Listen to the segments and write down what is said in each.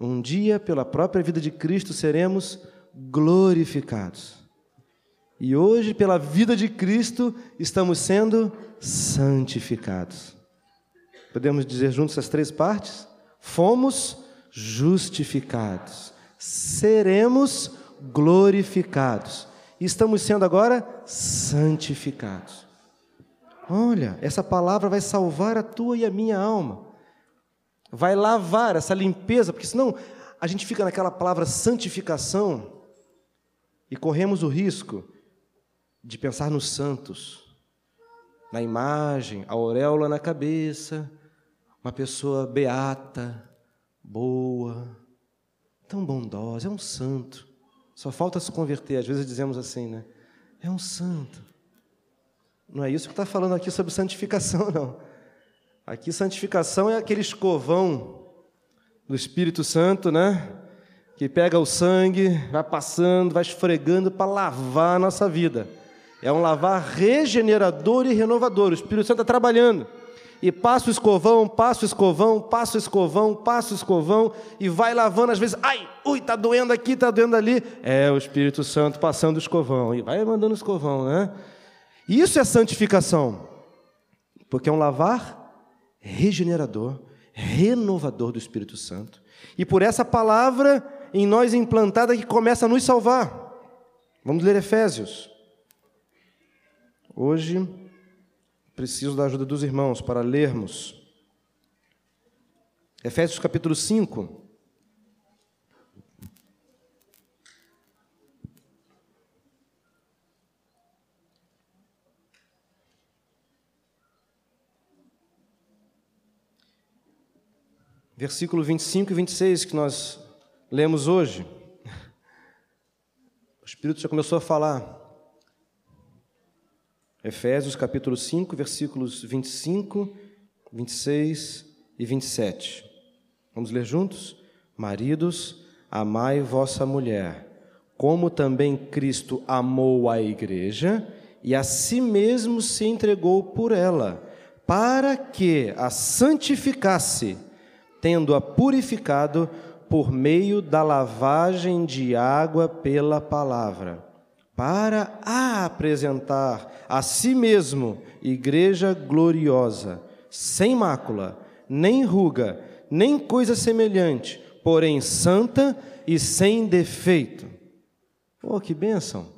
Um dia, pela própria vida de Cristo, seremos glorificados. E hoje, pela vida de Cristo, estamos sendo santificados. Podemos dizer juntos essas três partes? Fomos justificados, seremos glorificados, estamos sendo agora santificados. Olha, essa palavra vai salvar a tua e a minha alma, vai lavar essa limpeza, porque senão a gente fica naquela palavra santificação e corremos o risco de pensar nos santos, na imagem, a auréola na cabeça, uma pessoa beata, boa, tão bondosa, é um santo. Só falta se converter, às vezes dizemos assim, né? É um santo. Não é isso que está falando aqui sobre santificação, não. Aqui, santificação é aquele escovão do Espírito Santo, né? Que pega o sangue, vai passando, vai esfregando para lavar a nossa vida. É um lavar regenerador e renovador. O Espírito Santo está trabalhando e passa o escovão, passa o escovão, passa o escovão, passa o escovão e vai lavando às vezes, ai, ui, tá doendo aqui, tá doendo ali. É o Espírito Santo passando o escovão e vai mandando o escovão, né? Isso é santificação. Porque é um lavar regenerador, renovador do Espírito Santo. E por essa palavra em nós implantada que começa a nos salvar. Vamos ler Efésios. Hoje Preciso da ajuda dos irmãos para lermos. Efésios capítulo 5. Versículo 25 e 26 que nós lemos hoje. O Espírito já começou a falar. Efésios capítulo 5, versículos 25, 26 e 27. Vamos ler juntos? Maridos, amai vossa mulher, como também Cristo amou a igreja e a si mesmo se entregou por ela, para que a santificasse, tendo-a purificado por meio da lavagem de água pela palavra para a apresentar a si mesmo igreja gloriosa, sem mácula, nem ruga, nem coisa semelhante, porém santa e sem defeito. Oh, que bênção!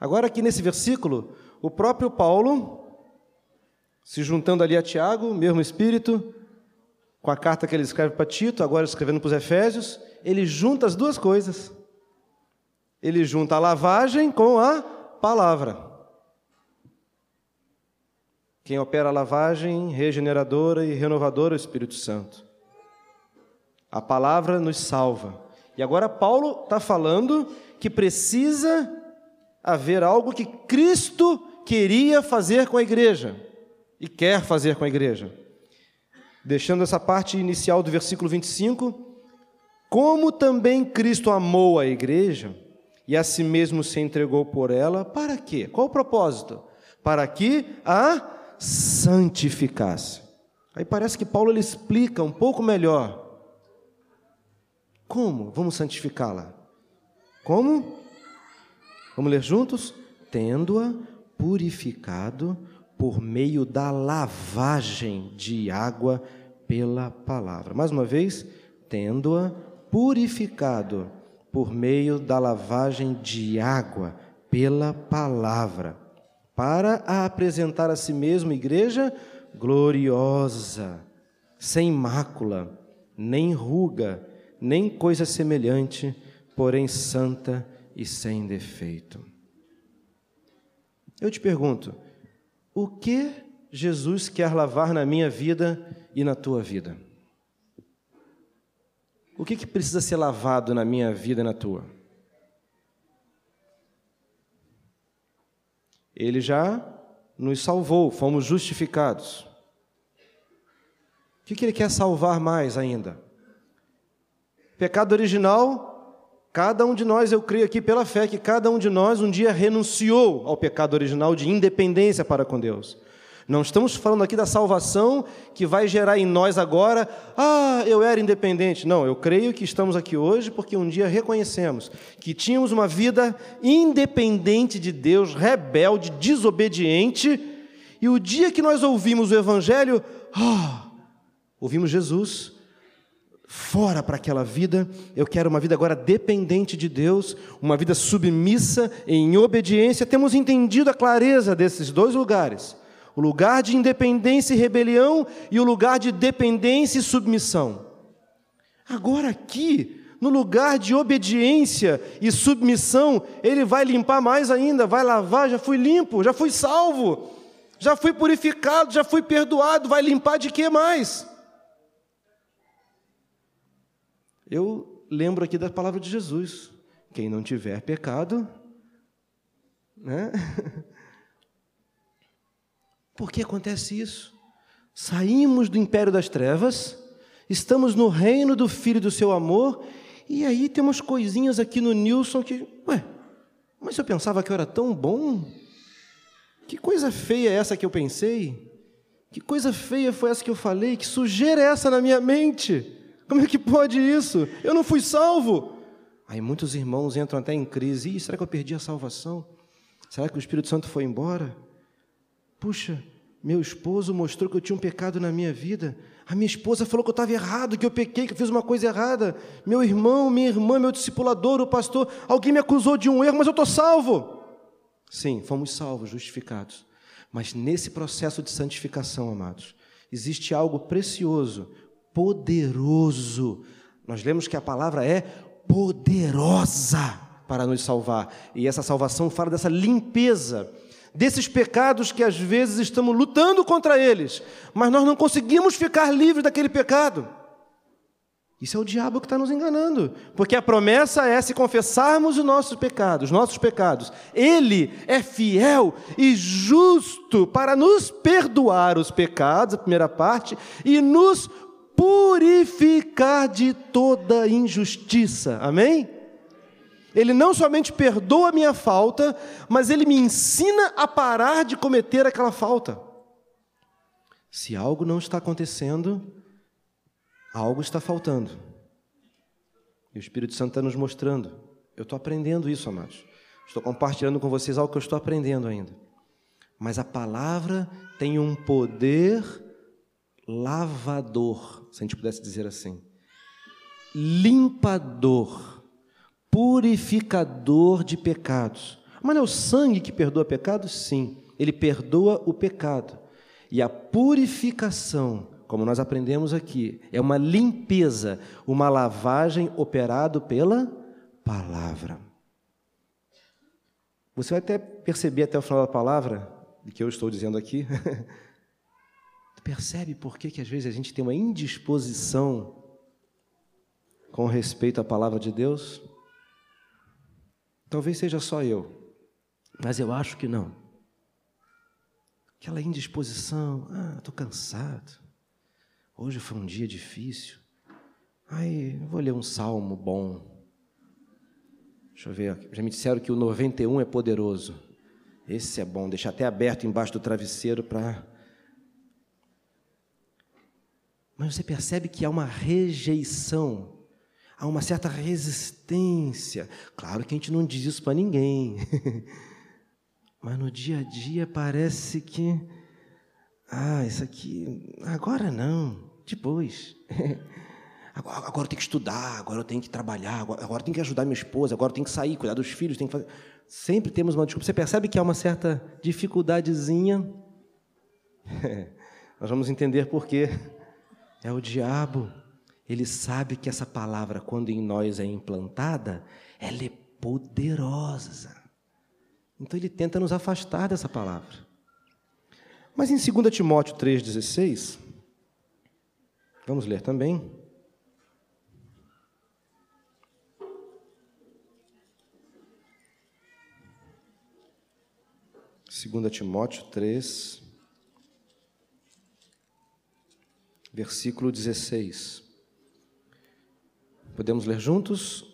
Agora, aqui nesse versículo, o próprio Paulo, se juntando ali a Tiago, mesmo espírito, com a carta que ele escreve para Tito, agora escrevendo para os Efésios, ele junta as duas coisas. Ele junta a lavagem com a palavra. Quem opera a lavagem regeneradora e renovadora é o Espírito Santo. A palavra nos salva. E agora Paulo está falando que precisa haver algo que Cristo queria fazer com a igreja e quer fazer com a igreja. Deixando essa parte inicial do versículo 25, como também Cristo amou a igreja e a si mesmo se entregou por ela, para quê? Qual o propósito? Para que a santificasse. Aí parece que Paulo ele explica um pouco melhor. Como vamos santificá-la? Como? Vamos ler juntos? Tendo-a purificado por meio da lavagem de água pela palavra. Mais uma vez, tendo-a purificado por meio da lavagem de água pela palavra, para a apresentar a si mesmo igreja gloriosa, sem mácula, nem ruga, nem coisa semelhante, porém santa e sem defeito. Eu te pergunto, o que Jesus quer lavar na minha vida e na tua vida? O que, que precisa ser lavado na minha vida e na tua? Ele já nos salvou, fomos justificados. O que, que ele quer salvar mais ainda? Pecado original, cada um de nós, eu creio aqui pela fé, que cada um de nós um dia renunciou ao pecado original de independência para com Deus. Não estamos falando aqui da salvação que vai gerar em nós agora, ah, eu era independente. Não, eu creio que estamos aqui hoje porque um dia reconhecemos que tínhamos uma vida independente de Deus, rebelde, desobediente, e o dia que nós ouvimos o Evangelho, ah, ouvimos Jesus, fora para aquela vida, eu quero uma vida agora dependente de Deus, uma vida submissa, em obediência. Temos entendido a clareza desses dois lugares o lugar de independência e rebelião e o lugar de dependência e submissão. Agora, aqui, no lugar de obediência e submissão, ele vai limpar mais ainda, vai lavar, já fui limpo, já fui salvo, já fui purificado, já fui perdoado, vai limpar de que mais? Eu lembro aqui da palavra de Jesus: quem não tiver pecado, né? Por que acontece isso? Saímos do império das trevas, estamos no reino do Filho do seu amor, e aí temos coisinhas aqui no Nilson que, ué, mas eu pensava que eu era tão bom. Que coisa feia é essa que eu pensei? Que coisa feia foi essa que eu falei? Que sujeira é essa na minha mente? Como é que pode isso? Eu não fui salvo. Aí muitos irmãos entram até em crise. Ih, será que eu perdi a salvação? Será que o Espírito Santo foi embora? Puxa, meu esposo mostrou que eu tinha um pecado na minha vida. A minha esposa falou que eu estava errado, que eu pequei, que eu fiz uma coisa errada. Meu irmão, minha irmã, meu discipulador, o pastor, alguém me acusou de um erro, mas eu estou salvo. Sim, fomos salvos, justificados. Mas nesse processo de santificação, amados, existe algo precioso, poderoso. Nós lemos que a palavra é poderosa para nos salvar. E essa salvação fala dessa limpeza desses pecados que às vezes estamos lutando contra eles, mas nós não conseguimos ficar livres daquele pecado. Isso é o diabo que está nos enganando, porque a promessa é se confessarmos os nossos pecados, nossos pecados. Ele é fiel e justo para nos perdoar os pecados, a primeira parte, e nos purificar de toda injustiça. Amém? Ele não somente perdoa a minha falta, mas ele me ensina a parar de cometer aquela falta. Se algo não está acontecendo, algo está faltando. E o Espírito Santo está nos mostrando. Eu estou aprendendo isso, amados. Estou compartilhando com vocês algo que eu estou aprendendo ainda. Mas a palavra tem um poder lavador, se a gente pudesse dizer assim, limpador purificador de pecados. Mas não é o sangue que perdoa pecados? Sim, ele perdoa o pecado. E a purificação, como nós aprendemos aqui, é uma limpeza, uma lavagem operado pela palavra. Você vai até perceber até o final da palavra, que eu estou dizendo aqui, percebe por que, que às vezes a gente tem uma indisposição com respeito à palavra de Deus? Talvez seja só eu, mas eu acho que não. Aquela indisposição, ah, estou cansado. Hoje foi um dia difícil. Ai, vou ler um salmo bom. Deixa eu ver, já me disseram que o 91 é poderoso. Esse é bom, deixar até aberto embaixo do travesseiro para. Mas você percebe que há uma rejeição há uma certa resistência. Claro que a gente não diz isso para ninguém, mas no dia a dia parece que, ah, isso aqui, agora não, depois. Agora, agora eu tenho que estudar, agora eu tenho que trabalhar, agora, agora eu tenho que ajudar minha esposa, agora eu tenho que sair, cuidar dos filhos, tenho que fazer. Sempre temos uma desculpa. Você percebe que há uma certa dificuldadezinha? Nós vamos entender por quê. É o diabo ele sabe que essa palavra, quando em nós é implantada, ela é poderosa. Então ele tenta nos afastar dessa palavra. Mas em 2 Timóteo 3,16, vamos ler também. Segunda Timóteo 3, versículo 16. Podemos ler juntos?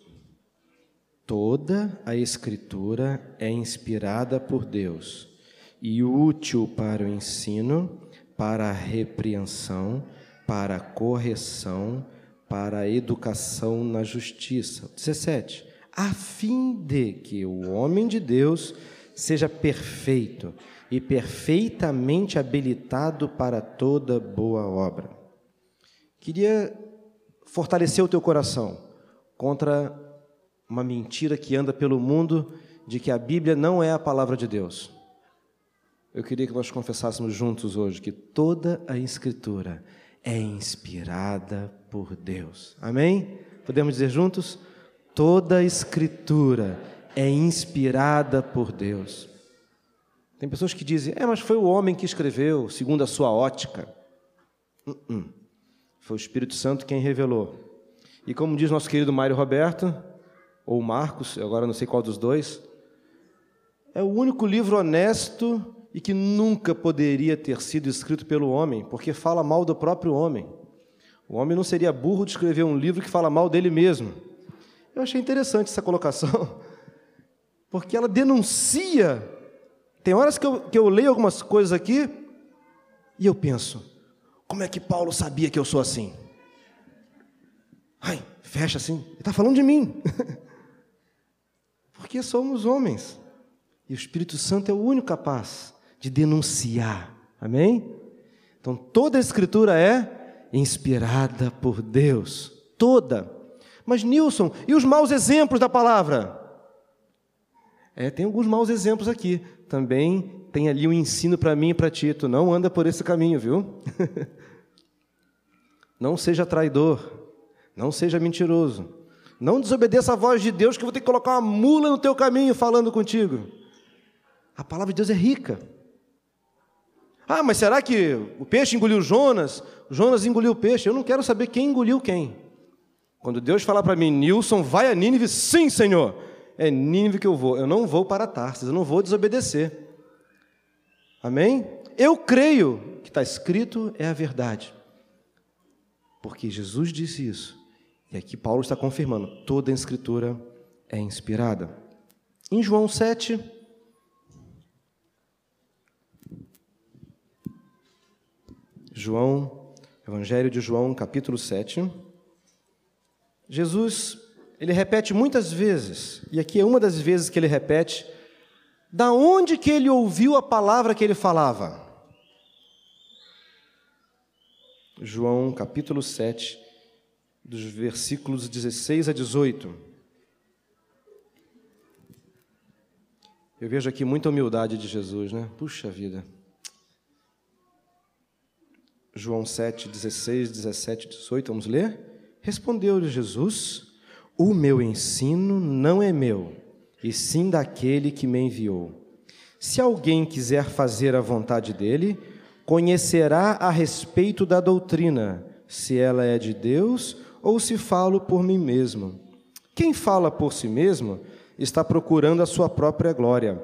Toda a Escritura é inspirada por Deus e útil para o ensino, para a repreensão, para a correção, para a educação na justiça. 17. A fim de que o homem de Deus seja perfeito e perfeitamente habilitado para toda boa obra. Queria fortalecer o teu coração contra uma mentira que anda pelo mundo de que a Bíblia não é a palavra de Deus. Eu queria que nós confessássemos juntos hoje que toda a Escritura é inspirada por Deus. Amém? Podemos dizer juntos? Toda a Escritura é inspirada por Deus. Tem pessoas que dizem, é, mas foi o homem que escreveu, segundo a sua ótica. Uh -uh. Foi o Espírito Santo quem revelou. E como diz nosso querido Mário Roberto, ou Marcos, agora não sei qual dos dois, é o único livro honesto e que nunca poderia ter sido escrito pelo homem, porque fala mal do próprio homem. O homem não seria burro de escrever um livro que fala mal dele mesmo. Eu achei interessante essa colocação, porque ela denuncia. Tem horas que eu, que eu leio algumas coisas aqui e eu penso: como é que Paulo sabia que eu sou assim? Ai, fecha assim. Ele está falando de mim. Porque somos homens. E o Espírito Santo é o único capaz de denunciar. Amém? Então toda a Escritura é inspirada por Deus. Toda. Mas, Nilson, e os maus exemplos da palavra? É, tem alguns maus exemplos aqui. Também tem ali um ensino para mim e para Tito. Não anda por esse caminho, viu? Não seja traidor. Não seja mentiroso. Não desobedeça a voz de Deus, que eu vou ter que colocar uma mula no teu caminho falando contigo. A palavra de Deus é rica. Ah, mas será que o peixe engoliu Jonas? Jonas engoliu o peixe. Eu não quero saber quem engoliu quem. Quando Deus falar para mim, Nilson, vai a Nínive, sim, Senhor. É Nínive que eu vou. Eu não vou para Tarsis, eu não vou desobedecer. Amém? Eu creio que está escrito é a verdade. Porque Jesus disse isso. E aqui Paulo está confirmando: toda a Escritura é inspirada. Em João 7, João, Evangelho de João, capítulo 7. Jesus, ele repete muitas vezes, e aqui é uma das vezes que ele repete, da onde que ele ouviu a palavra que ele falava? João, capítulo 7, dos versículos 16 a 18. Eu vejo aqui muita humildade de Jesus, né? Puxa vida. João 7, 16, 17, 18, vamos ler? Respondeu-lhe Jesus: O meu ensino não é meu, e sim daquele que me enviou. Se alguém quiser fazer a vontade dele, conhecerá a respeito da doutrina, se ela é de Deus ou se falo por mim mesmo. Quem fala por si mesmo está procurando a sua própria glória,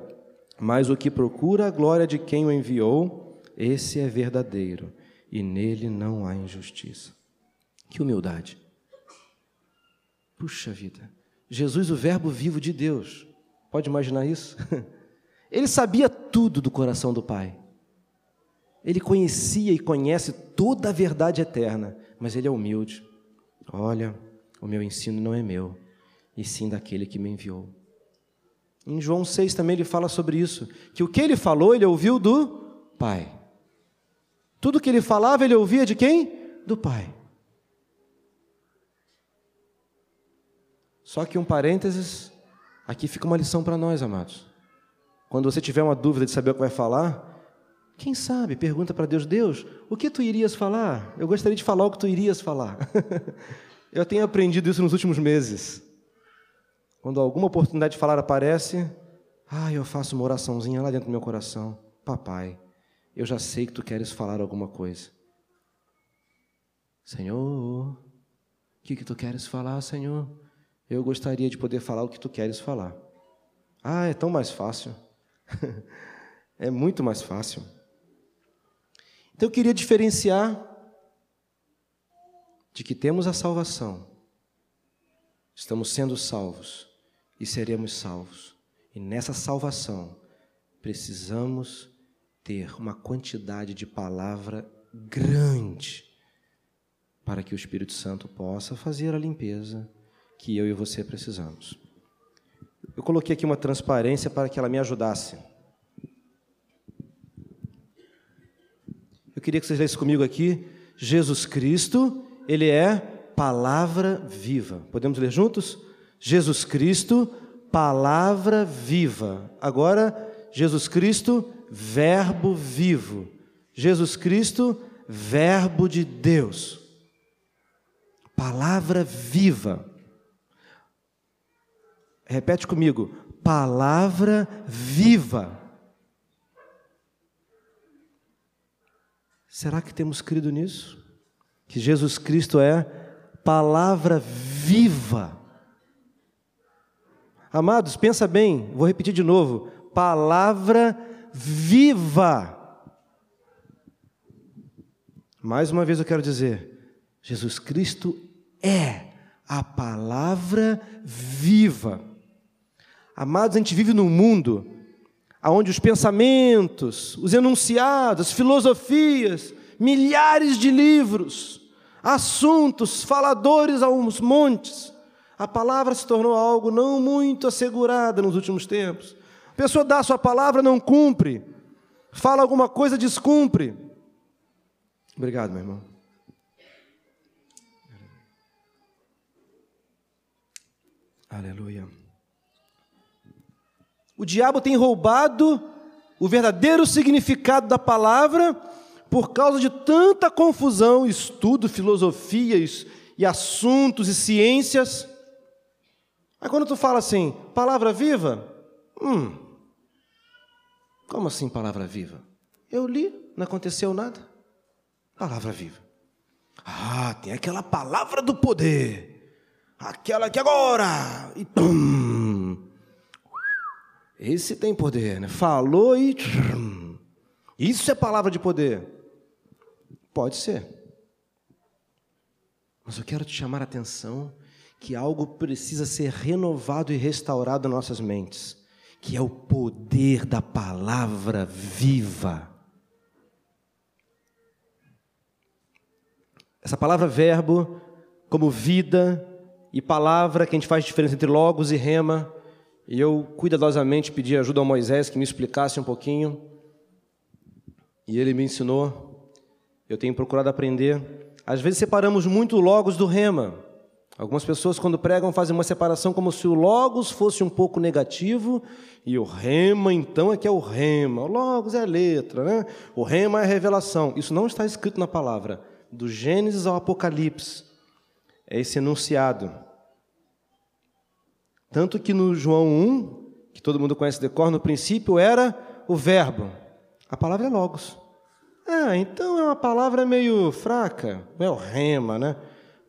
mas o que procura a glória de quem o enviou, esse é verdadeiro, e nele não há injustiça. Que humildade. Puxa vida. Jesus, o Verbo vivo de Deus. Pode imaginar isso? Ele sabia tudo do coração do Pai. Ele conhecia e conhece toda a verdade eterna, mas ele é humilde. Olha, o meu ensino não é meu, e sim daquele que me enviou. Em João 6 também ele fala sobre isso, que o que ele falou, ele ouviu do Pai. Tudo que ele falava, ele ouvia de quem? Do Pai. Só que um parênteses, aqui fica uma lição para nós, amados. Quando você tiver uma dúvida de saber o que vai falar, quem sabe, pergunta para Deus: Deus, o que tu irias falar? Eu gostaria de falar o que tu irias falar. eu tenho aprendido isso nos últimos meses. Quando alguma oportunidade de falar aparece, ah, eu faço uma oraçãozinha lá dentro do meu coração. Papai, eu já sei que tu queres falar alguma coisa. Senhor, o que, que tu queres falar, Senhor? Eu gostaria de poder falar o que tu queres falar. Ah, é tão mais fácil. é muito mais fácil. Então eu queria diferenciar de que temos a salvação, estamos sendo salvos e seremos salvos. E nessa salvação precisamos ter uma quantidade de palavra grande para que o Espírito Santo possa fazer a limpeza que eu e você precisamos. Eu coloquei aqui uma transparência para que ela me ajudasse. Queria que vocês lessem comigo aqui. Jesus Cristo, ele é palavra viva. Podemos ler juntos? Jesus Cristo, palavra viva. Agora, Jesus Cristo, Verbo vivo. Jesus Cristo, Verbo de Deus. Palavra viva. Repete comigo. Palavra viva. Será que temos crido nisso? Que Jesus Cristo é palavra viva. Amados, pensa bem, vou repetir de novo. Palavra viva. Mais uma vez eu quero dizer, Jesus Cristo é a palavra viva. Amados, a gente vive num mundo onde os pensamentos, os enunciados, as filosofias, milhares de livros, assuntos, faladores aos montes, a palavra se tornou algo não muito assegurada nos últimos tempos. A pessoa dá a sua palavra, não cumpre. Fala alguma coisa, descumpre. Obrigado, meu irmão. Aleluia. O diabo tem roubado o verdadeiro significado da palavra por causa de tanta confusão, estudo, filosofias e assuntos e ciências. Aí quando tu fala assim, palavra viva, hum, como assim palavra viva? Eu li, não aconteceu nada. Palavra viva. Ah, tem aquela palavra do poder. Aquela que agora. E pum. Esse tem poder, né? Falou e. Isso é palavra de poder. Pode ser. Mas eu quero te chamar a atenção que algo precisa ser renovado e restaurado em nossas mentes que é o poder da palavra viva. Essa palavra verbo, como vida e palavra, que a gente faz diferença entre logos e rema, e eu cuidadosamente pedi ajuda a Moisés que me explicasse um pouquinho, e ele me ensinou. Eu tenho procurado aprender. Às vezes separamos muito logos do rema. Algumas pessoas, quando pregam, fazem uma separação como se o logos fosse um pouco negativo e o rema, então, é que é o rema. O logos é a letra, né? O rema é a revelação. Isso não está escrito na palavra. Do Gênesis ao Apocalipse. É esse enunciado. Tanto que no João 1, que todo mundo conhece de cor, no princípio era o verbo. A palavra é logos. Ah, então é uma palavra meio fraca. É o rema, né?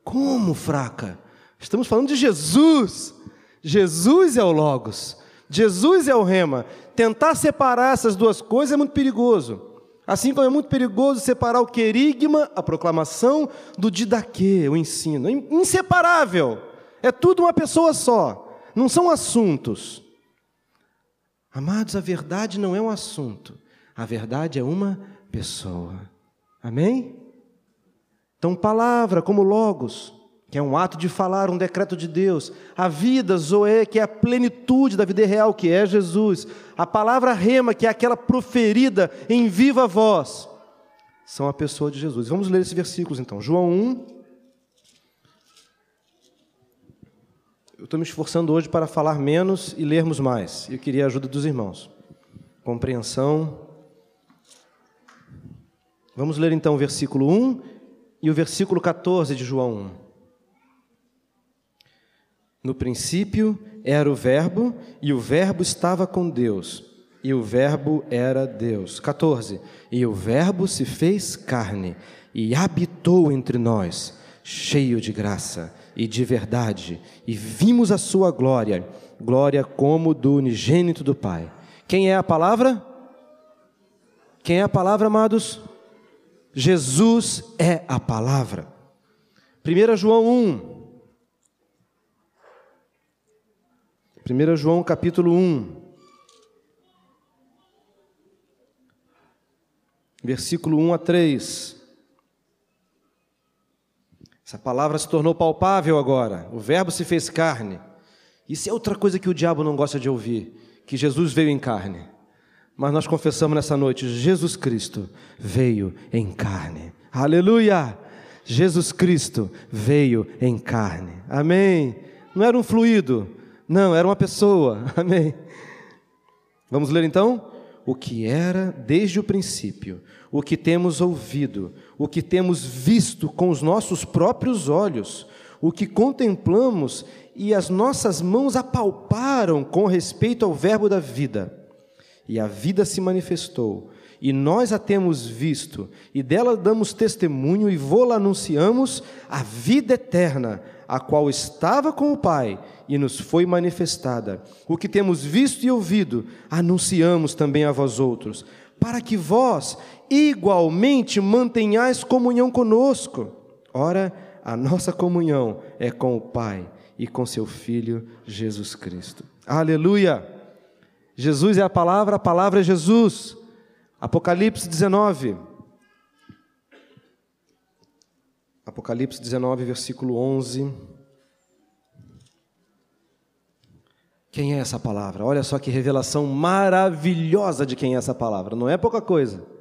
Como fraca? Estamos falando de Jesus. Jesus é o Logos. Jesus é o Rema. Tentar separar essas duas coisas é muito perigoso. Assim como é muito perigoso separar o querigma, a proclamação, do didaquê, o ensino. É inseparável. É tudo uma pessoa só. Não são assuntos. Amados, a verdade não é um assunto. A verdade é uma pessoa. Amém? Então, palavra como logos, que é um ato de falar, um decreto de Deus. A vida, Zoé, que é a plenitude da vida real, que é Jesus. A palavra rema, que é aquela proferida em viva voz, são a pessoa de Jesus. Vamos ler esses versículos então. João 1. Eu estou me esforçando hoje para falar menos e lermos mais. Eu queria a ajuda dos irmãos. Compreensão. Vamos ler então o versículo 1 e o versículo 14 de João 1. No princípio era o Verbo, e o Verbo estava com Deus, e o Verbo era Deus. 14. E o Verbo se fez carne e habitou entre nós, cheio de graça e de verdade, e vimos a sua glória, glória como do unigênito do Pai. Quem é a palavra? Quem é a palavra, amados? Jesus é a palavra. 1 João 1. 1 João capítulo 1. versículo 1 a 3. Essa palavra se tornou palpável agora. O Verbo se fez carne. Isso é outra coisa que o diabo não gosta de ouvir: que Jesus veio em carne. Mas nós confessamos nessa noite: Jesus Cristo veio em carne. Aleluia! Jesus Cristo veio em carne. Amém. Não era um fluido, não, era uma pessoa. Amém. Vamos ler então? O que era desde o princípio, o que temos ouvido, o que temos visto com os nossos próprios olhos, o que contemplamos e as nossas mãos apalparam com respeito ao Verbo da vida. E a vida se manifestou, e nós a temos visto, e dela damos testemunho e vô-la anunciamos a vida eterna, a qual estava com o Pai e nos foi manifestada. O que temos visto e ouvido, anunciamos também a vós outros, para que vós igualmente mantenhais comunhão conosco. Ora, a nossa comunhão é com o Pai e com seu Filho Jesus Cristo. Aleluia! Jesus é a palavra, a palavra é Jesus. Apocalipse 19. Apocalipse 19, versículo 11. Quem é essa palavra? Olha só que revelação maravilhosa de quem é essa palavra, não é pouca coisa.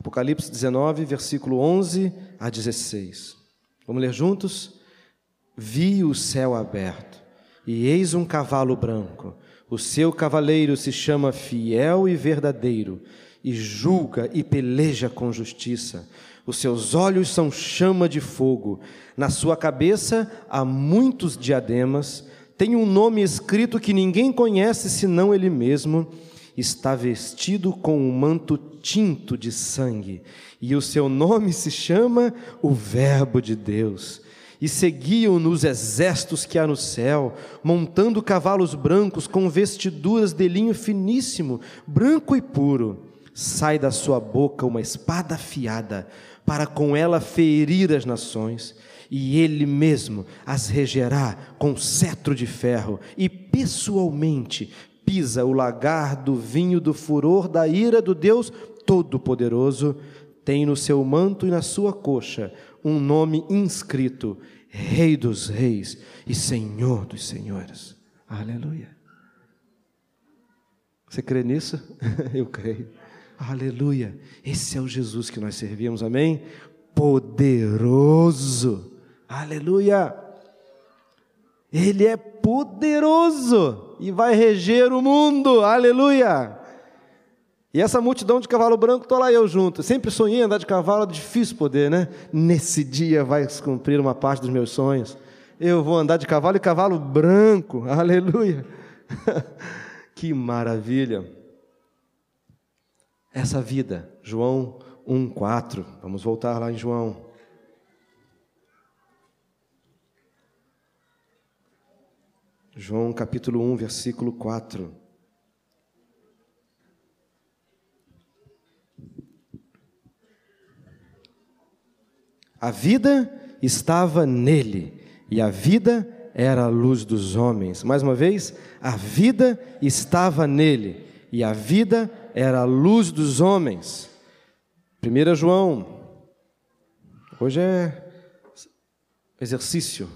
Apocalipse 19, versículo 11 a 16. Vamos ler juntos? Vi o céu aberto, e eis um cavalo branco. O seu cavaleiro se chama Fiel e Verdadeiro, e julga e peleja com justiça. Os seus olhos são chama de fogo. Na sua cabeça há muitos diademas tem um nome escrito que ninguém conhece senão ele mesmo. Está vestido com um manto tinto de sangue, e o seu nome se chama o Verbo de Deus. E seguiam-no os exércitos que há no céu, montando cavalos brancos com vestiduras de linho finíssimo, branco e puro. Sai da sua boca uma espada afiada, para com ela ferir as nações e ele mesmo as regerá com cetro de ferro, e pessoalmente pisa o lagar do vinho do furor da ira do Deus Todo-Poderoso, tem no seu manto e na sua coxa um nome inscrito: Rei dos Reis e Senhor dos Senhores. Aleluia. Você crê nisso? Eu creio. Aleluia. Esse é o Jesus que nós servimos, amém? Poderoso Aleluia! Ele é poderoso e vai reger o mundo. Aleluia! E essa multidão de cavalo branco, estou lá eu junto. Sempre sonhei andar de cavalo, é difícil poder, né? Nesse dia vai se cumprir uma parte dos meus sonhos. Eu vou andar de cavalo e cavalo branco. Aleluia! que maravilha! Essa vida, João 1:4. Vamos voltar lá em João. João capítulo 1, versículo 4. A vida estava nele, e a vida era a luz dos homens. Mais uma vez, a vida estava nele, e a vida era a luz dos homens. 1 João, hoje é exercício.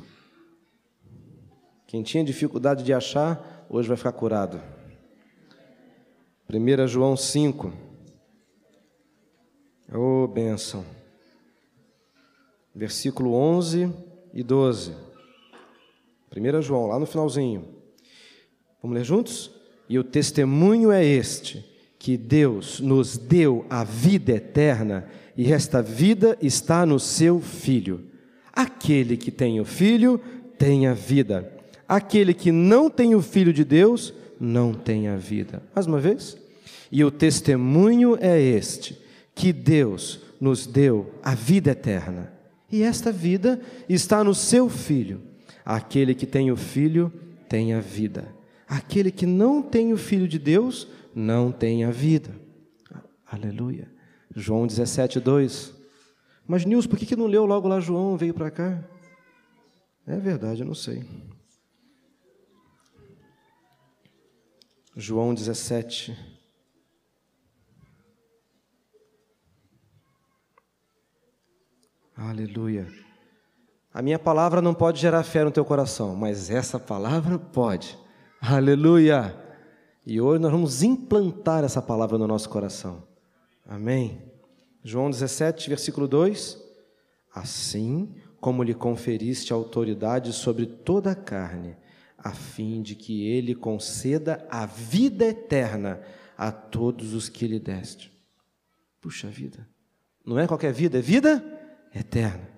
Quem tinha dificuldade de achar, hoje vai ficar curado. 1 João 5. Ô oh, bênção. Versículo 11 e 12. 1 João, lá no finalzinho. Vamos ler juntos? E o testemunho é este: que Deus nos deu a vida eterna, e esta vida está no seu Filho. Aquele que tem o Filho tem a vida. Aquele que não tem o Filho de Deus não tem a vida. Mais uma vez. E o testemunho é este: que Deus nos deu a vida eterna. E esta vida está no seu Filho. Aquele que tem o Filho tem a vida. Aquele que não tem o Filho de Deus não tem a vida. Aleluia. João 17, 2. Mas, Nilson, por que não leu logo lá João veio para cá? É verdade, eu não sei. João 17. Aleluia. A minha palavra não pode gerar fé no teu coração, mas essa palavra pode. Aleluia. E hoje nós vamos implantar essa palavra no nosso coração. Amém. João 17, versículo 2. Assim como lhe conferiste autoridade sobre toda a carne, a fim de que ele conceda a vida eterna a todos os que lhe deste. Puxa vida, não é qualquer vida, é vida eterna.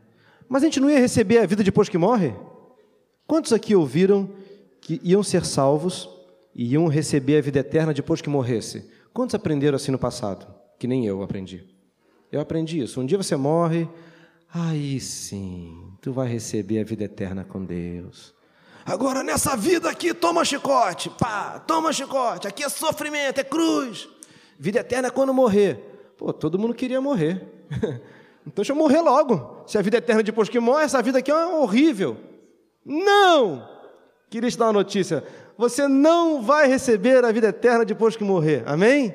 Mas a gente não ia receber a vida depois que morre? Quantos aqui ouviram que iam ser salvos e iam receber a vida eterna depois que morresse? Quantos aprenderam assim no passado? Que nem eu aprendi. Eu aprendi isso. Um dia você morre, aí sim, tu vai receber a vida eterna com Deus. Agora nessa vida aqui, toma chicote, pá, toma chicote. Aqui é sofrimento, é cruz. Vida eterna é quando morrer. Pô, todo mundo queria morrer. então deixa eu morrer logo. Se a vida eterna depois que morre, essa vida aqui é horrível. Não! Queria te dar uma notícia. Você não vai receber a vida eterna depois que morrer. Amém?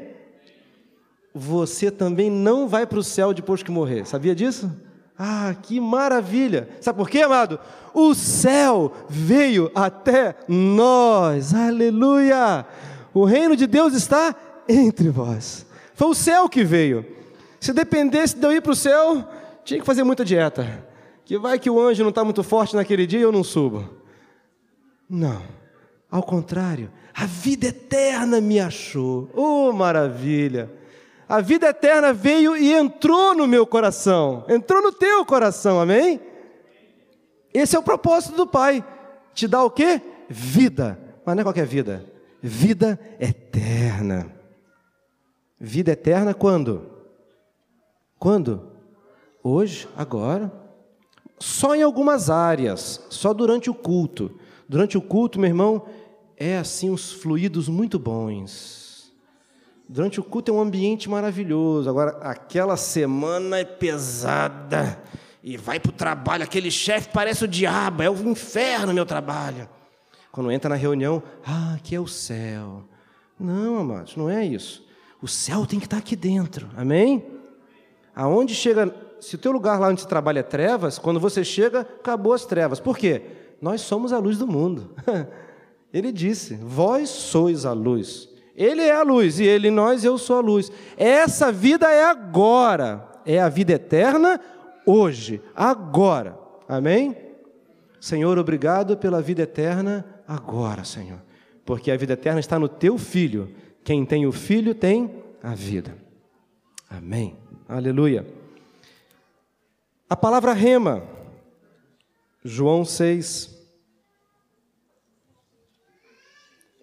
Você também não vai para o céu depois que morrer. Sabia disso? Ah, que maravilha! Sabe por quê, amado? O céu veio até nós. Aleluia! O reino de Deus está entre vós. Foi o céu que veio. Se dependesse de eu ir para o céu, tinha que fazer muita dieta. Que vai que o anjo não está muito forte naquele dia e eu não subo. Não. Ao contrário, a vida eterna me achou. Oh, maravilha! A vida eterna veio e entrou no meu coração, entrou no teu coração, amém? Esse é o propósito do Pai. Te dá o quê? Vida. Mas não é qualquer vida. Vida eterna. Vida eterna quando? Quando? Hoje, agora. Só em algumas áreas, só durante o culto. Durante o culto, meu irmão, é assim uns fluidos muito bons Durante o culto é um ambiente maravilhoso. Agora, aquela semana é pesada. E vai para o trabalho, aquele chefe parece o diabo, é o inferno meu trabalho. Quando entra na reunião, ah, aqui é o céu. Não, amados, não é isso. O céu tem que estar aqui dentro, amém? Aonde chega, se o teu lugar lá onde você trabalha é trevas, quando você chega, acabou as trevas. Por quê? Nós somos a luz do mundo. Ele disse: Vós sois a luz. Ele é a luz e ele nós, eu sou a luz. Essa vida é agora, é a vida eterna hoje, agora. Amém? Senhor, obrigado pela vida eterna agora, Senhor. Porque a vida eterna está no teu filho. Quem tem o filho tem a vida. Amém. Aleluia. A palavra rema, João 6,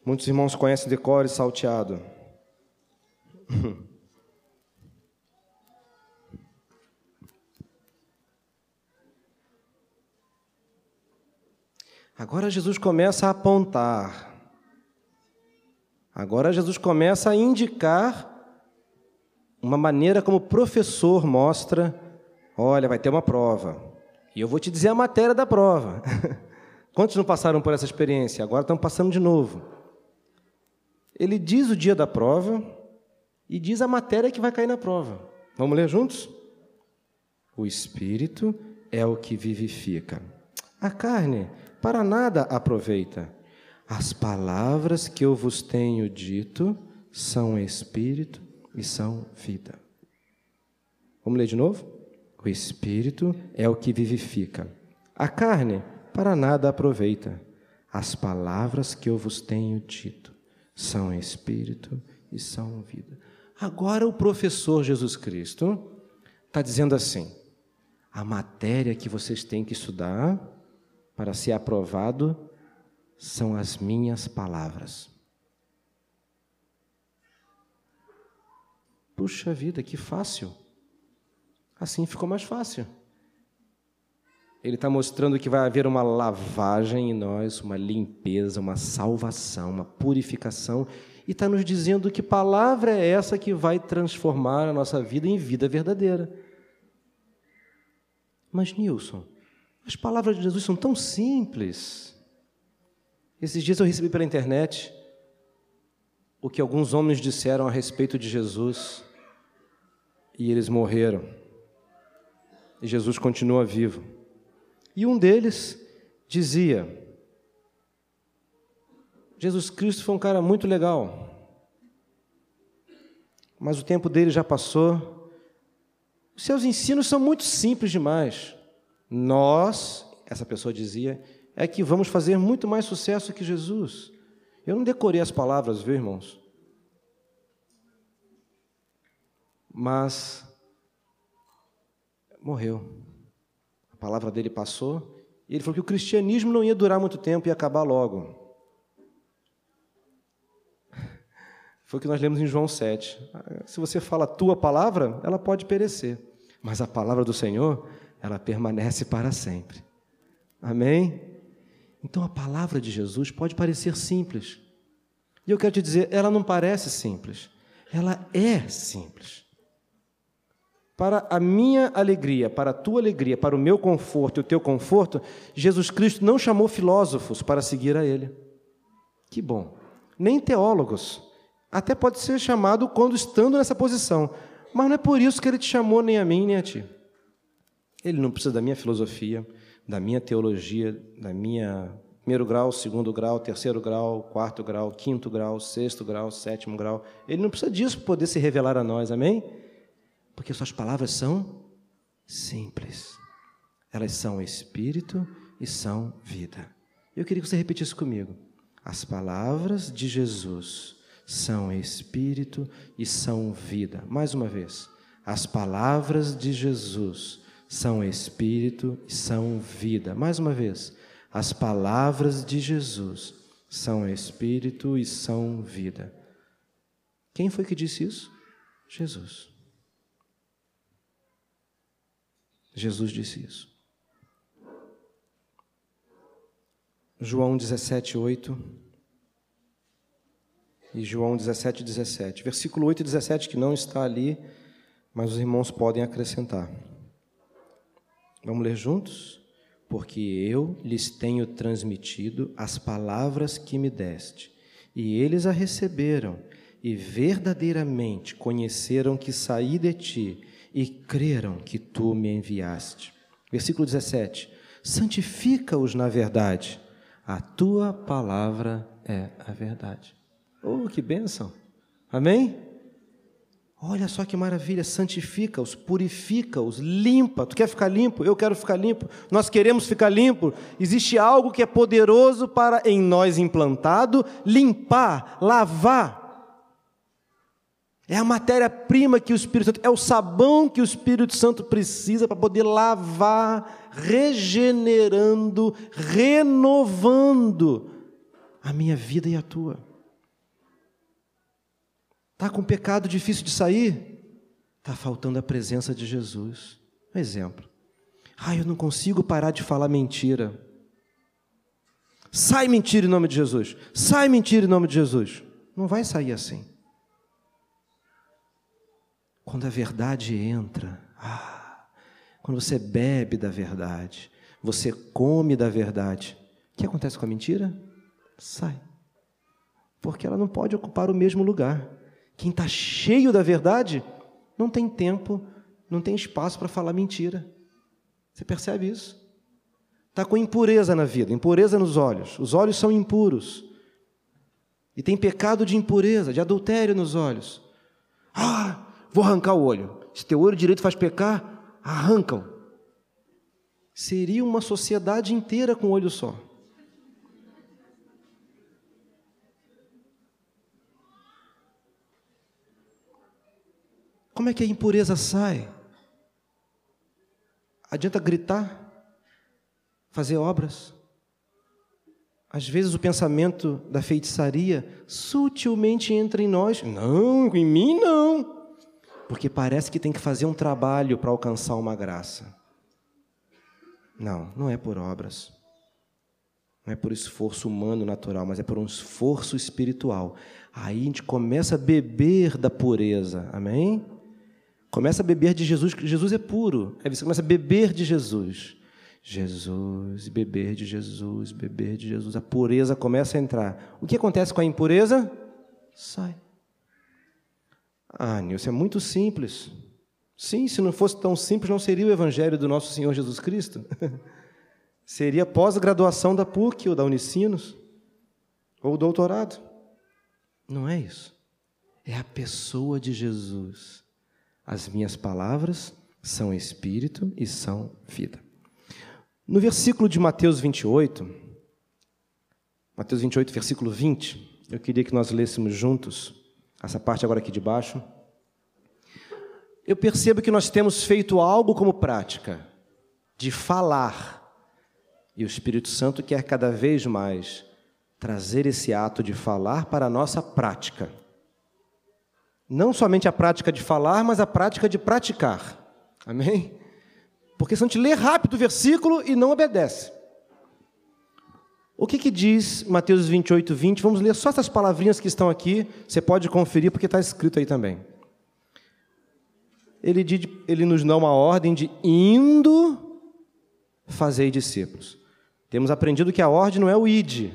Muitos irmãos conhecem decore salteado. Agora Jesus começa a apontar. Agora Jesus começa a indicar uma maneira como o professor mostra: olha, vai ter uma prova. E eu vou te dizer a matéria da prova. Quantos não passaram por essa experiência? Agora estão passando de novo. Ele diz o dia da prova e diz a matéria que vai cair na prova. Vamos ler juntos? O espírito é o que vivifica. A carne para nada aproveita. As palavras que eu vos tenho dito são espírito e são vida. Vamos ler de novo? O espírito é o que vivifica. A carne para nada aproveita. As palavras que eu vos tenho dito são espírito e são vida. Agora o professor Jesus Cristo está dizendo assim: a matéria que vocês têm que estudar para ser aprovado são as minhas palavras. Puxa vida, que fácil. Assim ficou mais fácil. Ele está mostrando que vai haver uma lavagem em nós, uma limpeza, uma salvação, uma purificação, e está nos dizendo que palavra é essa que vai transformar a nossa vida em vida verdadeira. Mas, Nilson, as palavras de Jesus são tão simples. Esses dias eu recebi pela internet o que alguns homens disseram a respeito de Jesus e eles morreram. e Jesus continua vivo. E um deles dizia: Jesus Cristo foi um cara muito legal, mas o tempo dele já passou. Os seus ensinos são muito simples demais. Nós, essa pessoa dizia, é que vamos fazer muito mais sucesso que Jesus. Eu não decorei as palavras, viu, irmãos? Mas morreu. A palavra dele passou e ele falou que o cristianismo não ia durar muito tempo e acabar logo. Foi o que nós lemos em João 7. Se você fala a tua palavra, ela pode perecer, mas a palavra do Senhor, ela permanece para sempre. Amém? Então a palavra de Jesus pode parecer simples. E eu quero te dizer, ela não parece simples, ela é simples. Para a minha alegria, para a tua alegria, para o meu conforto e o teu conforto, Jesus Cristo não chamou filósofos para seguir a Ele. Que bom. Nem teólogos. Até pode ser chamado quando estando nessa posição. Mas não é por isso que Ele te chamou nem a mim nem a ti. Ele não precisa da minha filosofia, da minha teologia, da minha primeiro grau, segundo grau, terceiro grau, quarto grau, quinto grau, sexto grau, sétimo grau. Ele não precisa disso para poder se revelar a nós, amém? Porque suas palavras são simples. Elas são espírito e são vida. Eu queria que você repetisse comigo. As palavras de Jesus são espírito e são vida. Mais uma vez. As palavras de Jesus são espírito e são vida. Mais uma vez, as palavras de Jesus são espírito e são vida. Quem foi que disse isso? Jesus. Jesus disse isso. João 17, 8 e João 17, 17. Versículo 8 e 17, que não está ali, mas os irmãos podem acrescentar. Vamos ler juntos? Porque eu lhes tenho transmitido as palavras que me deste, e eles a receberam, e verdadeiramente conheceram que saí de ti, e creram que tu me enviaste. Versículo 17: Santifica-os na verdade, a tua palavra é a verdade. Oh, que bênção! Amém? Olha só que maravilha, santifica-os, purifica-os, limpa. Tu quer ficar limpo? Eu quero ficar limpo. Nós queremos ficar limpo. Existe algo que é poderoso para em nós implantado limpar, lavar. É a matéria-prima que o Espírito Santo, é o sabão que o Espírito Santo precisa para poder lavar, regenerando, renovando a minha vida e a tua. Está com pecado difícil de sair? Está faltando a presença de Jesus. Um exemplo. Ah, eu não consigo parar de falar mentira. Sai mentira em nome de Jesus. Sai mentira em nome de Jesus. Não vai sair assim. Quando a verdade entra, ah, quando você bebe da verdade, você come da verdade, o que acontece com a mentira? Sai. Porque ela não pode ocupar o mesmo lugar. Quem está cheio da verdade não tem tempo, não tem espaço para falar mentira. Você percebe isso? Está com impureza na vida, impureza nos olhos. Os olhos são impuros. E tem pecado de impureza, de adultério nos olhos. Ah, vou arrancar o olho. Se teu olho direito faz pecar, arrancam. Seria uma sociedade inteira com um olho só. Como é que a impureza sai? Adianta gritar? Fazer obras? Às vezes o pensamento da feitiçaria sutilmente entra em nós. Não, em mim não. Porque parece que tem que fazer um trabalho para alcançar uma graça. Não, não é por obras. Não é por esforço humano natural, mas é por um esforço espiritual. Aí a gente começa a beber da pureza. Amém? Começa a beber de Jesus, Jesus é puro. Aí você começa a beber de Jesus. Jesus, beber de Jesus, beber de Jesus. A pureza começa a entrar. O que acontece com a impureza? Sai. Ah, Nilson, é muito simples. Sim, se não fosse tão simples, não seria o Evangelho do nosso Senhor Jesus Cristo. seria pós-graduação da PUC ou da Unicinos, ou doutorado. Não é isso. É a pessoa de Jesus. As minhas palavras são espírito e são vida. No versículo de Mateus 28, Mateus 28, versículo 20, eu queria que nós lêssemos juntos essa parte agora aqui de baixo eu percebo que nós temos feito algo como prática, de falar. E o Espírito Santo quer cada vez mais trazer esse ato de falar para a nossa prática. Não somente a prática de falar, mas a prática de praticar. Amém? Porque se a gente lê rápido o versículo e não obedece. O que, que diz Mateus 28, 20? Vamos ler só essas palavrinhas que estão aqui. Você pode conferir porque está escrito aí também ele, ele nos dá uma ordem de indo fazer discípulos. Temos aprendido que a ordem não é o id,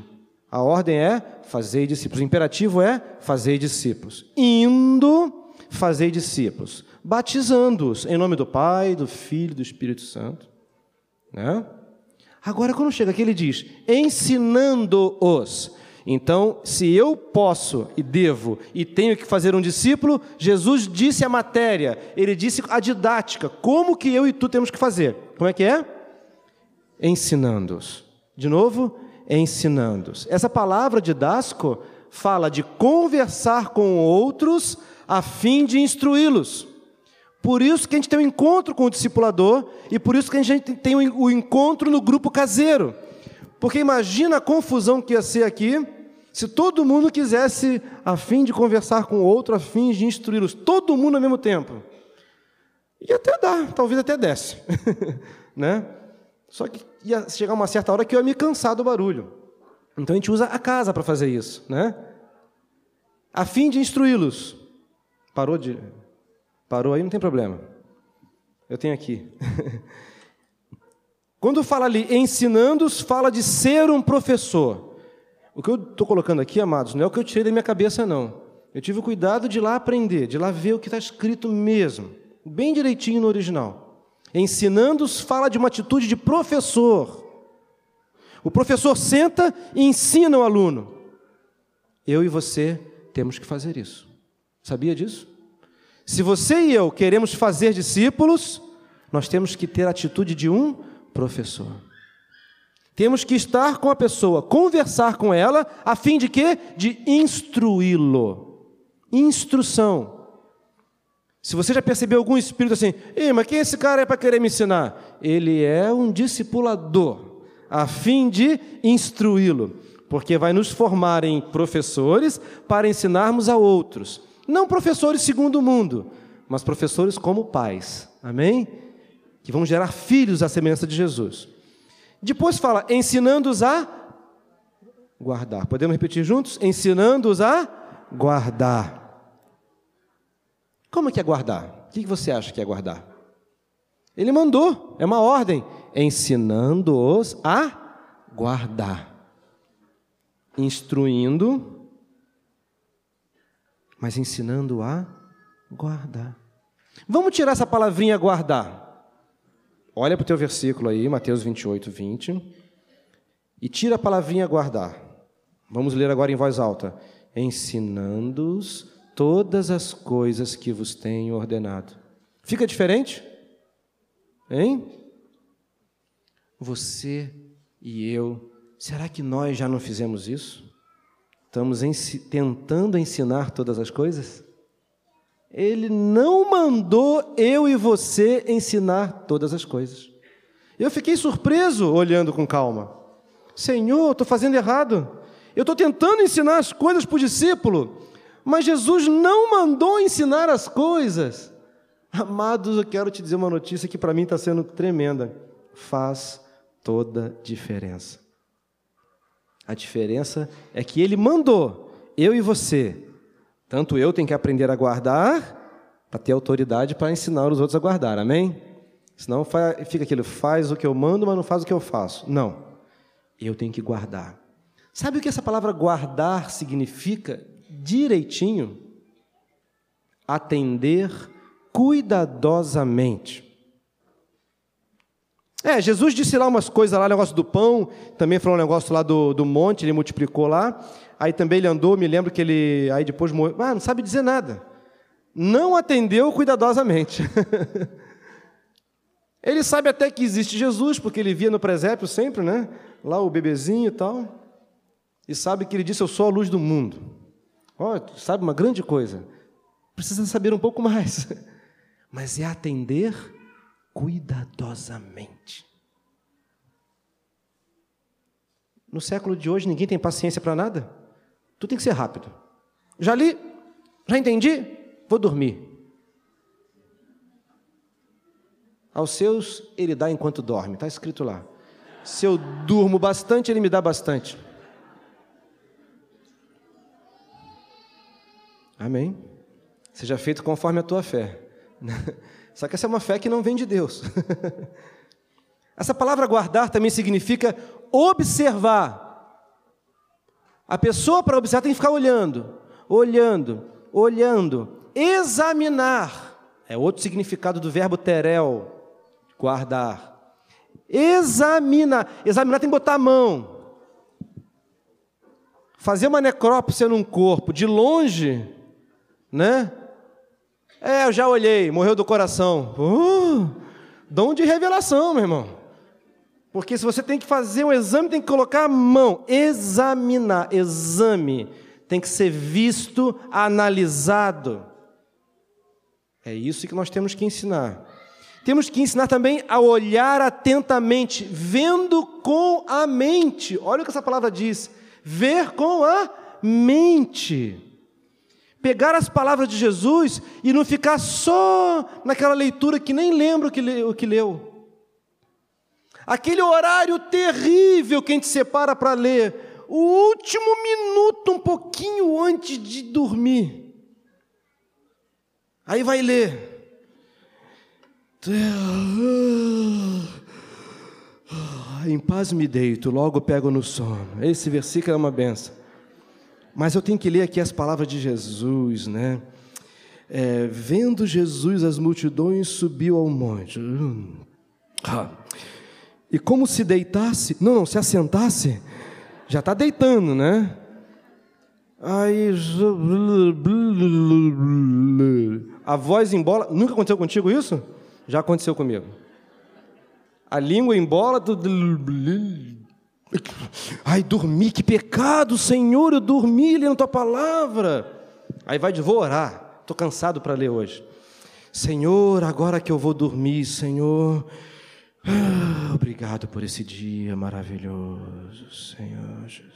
a ordem é fazer discípulos. O imperativo é fazer discípulos. Indo fazer discípulos, batizando-os em nome do Pai, do Filho e do Espírito Santo. Né? Agora, quando chega aqui, ele diz: ensinando-os. Então, se eu posso e devo e tenho que fazer um discípulo, Jesus disse a matéria, ele disse a didática, como que eu e tu temos que fazer. Como é que é? Ensinando-os. De novo, ensinando-os. Essa palavra didasco fala de conversar com outros a fim de instruí-los. Por isso que a gente tem o um encontro com o discipulador e por isso que a gente tem o encontro no grupo caseiro. Porque imagina a confusão que ia ser aqui se todo mundo quisesse, a fim de conversar com o outro, a fim de instruí-los, todo mundo ao mesmo tempo. E até dá, talvez até desse. né? Só que ia chegar uma certa hora que eu ia me cansar do barulho. Então a gente usa a casa para fazer isso. Né? A fim de instruí-los. Parou de. Parou aí, não tem problema. Eu tenho aqui. Quando fala ali ensinando-os, fala de ser um professor. O que eu estou colocando aqui, amados, não é o que eu tirei da minha cabeça, não. Eu tive o cuidado de lá aprender, de lá ver o que está escrito mesmo, bem direitinho no original. Ensinando-os fala de uma atitude de professor. O professor senta e ensina o aluno. Eu e você temos que fazer isso. Sabia disso? Se você e eu queremos fazer discípulos, nós temos que ter a atitude de um professor. Temos que estar com a pessoa, conversar com ela, a fim de quê? De instruí-lo. Instrução. Se você já percebeu algum espírito assim, Ei, mas quem esse cara é para querer me ensinar? Ele é um discipulador, a fim de instruí-lo, porque vai nos formar em professores para ensinarmos a outros. Não professores segundo o mundo, mas professores como pais. Amém? que vão gerar filhos à semelhança de Jesus. Depois fala, ensinando-os a guardar. Podemos repetir juntos? Ensinando-os a guardar. Como é que é guardar? O que você acha que é guardar? Ele mandou, é uma ordem, ensinando-os a guardar. Instruindo, mas ensinando a guardar. Vamos tirar essa palavrinha guardar. Olha para o teu versículo aí, Mateus 28, 20, e tira a palavrinha guardar. Vamos ler agora em voz alta. Ensinando-os todas as coisas que vos tenho ordenado. Fica diferente? Hein? Você e eu, será que nós já não fizemos isso? Estamos tentando ensinar todas as coisas? Ele não mandou eu e você ensinar todas as coisas. Eu fiquei surpreso olhando com calma. Senhor, estou fazendo errado. Eu estou tentando ensinar as coisas para o discípulo, mas Jesus não mandou ensinar as coisas. Amados, eu quero te dizer uma notícia que para mim está sendo tremenda. Faz toda diferença. A diferença é que Ele mandou eu e você tanto eu tenho que aprender a guardar para ter autoridade para ensinar os outros a guardar, amém? Senão fica aquilo, faz o que eu mando, mas não faz o que eu faço. Não, eu tenho que guardar. Sabe o que essa palavra guardar significa direitinho? Atender cuidadosamente. É, Jesus disse lá umas coisas lá, negócio do pão, também falou um negócio lá do, do monte, ele multiplicou lá. Aí também ele andou, me lembro que ele, aí depois morreu. Ah, não sabe dizer nada. Não atendeu cuidadosamente. ele sabe até que existe Jesus, porque ele via no presépio sempre, né? Lá o bebezinho e tal. E sabe que ele disse: Eu sou a luz do mundo. Ó, oh, sabe uma grande coisa. Precisa saber um pouco mais. Mas é atender cuidadosamente. No século de hoje, ninguém tem paciência para nada. Tudo tem que ser rápido. Já li, já entendi, vou dormir. Aos seus, ele dá enquanto dorme, está escrito lá. Se eu durmo bastante, ele me dá bastante. Amém. Seja feito conforme a tua fé. Só que essa é uma fé que não vem de Deus. essa palavra guardar também significa observar. A pessoa para observar tem que ficar olhando, olhando, olhando, examinar. É outro significado do verbo terel, guardar. Examinar. Examinar tem que botar a mão. Fazer uma necrópsia num corpo de longe, né? É, eu já olhei, morreu do coração. Uh, dom de revelação, meu irmão. Porque se você tem que fazer um exame, tem que colocar a mão, examinar, exame, tem que ser visto, analisado. É isso que nós temos que ensinar. Temos que ensinar também a olhar atentamente, vendo com a mente. Olha o que essa palavra diz: ver com a mente pegar as palavras de Jesus e não ficar só naquela leitura que nem lembra o que, o que leu. Aquele horário terrível que a gente separa para ler, o último minuto, um pouquinho antes de dormir. Aí vai ler. Em paz me deito, logo pego no sono. Esse versículo é uma benção. Mas eu tenho que ler aqui as palavras de Jesus, né? É, vendo Jesus as multidões, subiu ao monte. Ah. E como se deitasse, não, não, se assentasse, já está deitando, né? Aí, a voz embola. Nunca aconteceu contigo isso? Já aconteceu comigo. A língua embola. Ai, dormi, que pecado, Senhor, eu dormi lendo tua palavra. Aí vai de vou orar, estou cansado para ler hoje. Senhor, agora que eu vou dormir, Senhor, ah, obrigado por esse dia maravilhoso, Senhor Jesus.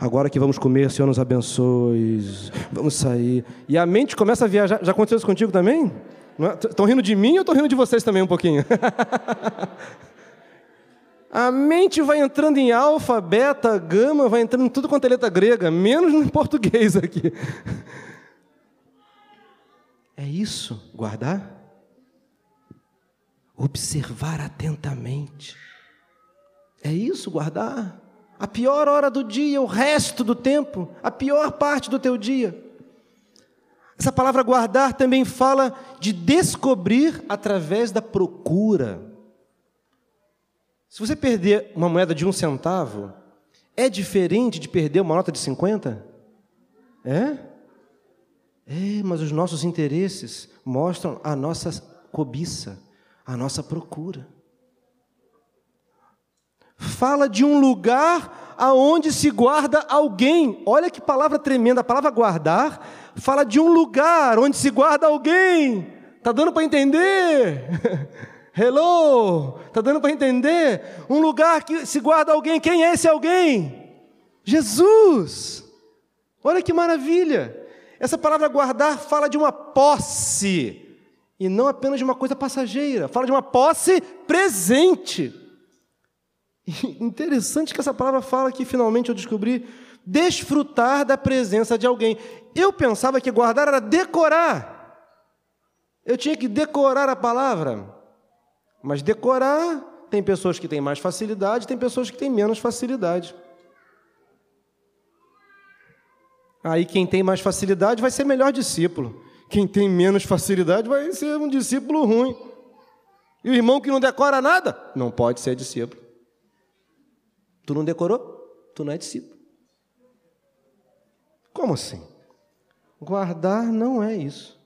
Agora que vamos comer, Senhor nos abençoe. Vamos sair. E a mente começa a viajar. Já aconteceu isso contigo também? Estão é? rindo de mim ou estou rindo de vocês também um pouquinho? A mente vai entrando em alfa, beta, gama, vai entrando em tudo quanto é letra grega, menos no português aqui. É isso, guardar? Observar atentamente. É isso, guardar? A pior hora do dia, o resto do tempo, a pior parte do teu dia. Essa palavra guardar também fala de descobrir através da procura. Se você perder uma moeda de um centavo, é diferente de perder uma nota de 50? É? É, mas os nossos interesses mostram a nossa cobiça, a nossa procura. Fala de um lugar aonde se guarda alguém. Olha que palavra tremenda, a palavra guardar fala de um lugar onde se guarda alguém. Tá dando para entender? Hello! Está dando para entender? Um lugar que se guarda alguém. Quem é esse alguém? Jesus! Olha que maravilha! Essa palavra guardar fala de uma posse, e não apenas de uma coisa passageira, fala de uma posse presente. E interessante que essa palavra fala que finalmente eu descobri desfrutar da presença de alguém. Eu pensava que guardar era decorar. Eu tinha que decorar a palavra. Mas decorar, tem pessoas que têm mais facilidade, tem pessoas que têm menos facilidade. Aí quem tem mais facilidade vai ser melhor discípulo. Quem tem menos facilidade vai ser um discípulo ruim. E o irmão que não decora nada, não pode ser discípulo. Tu não decorou? Tu não é discípulo. Como assim? Guardar não é isso.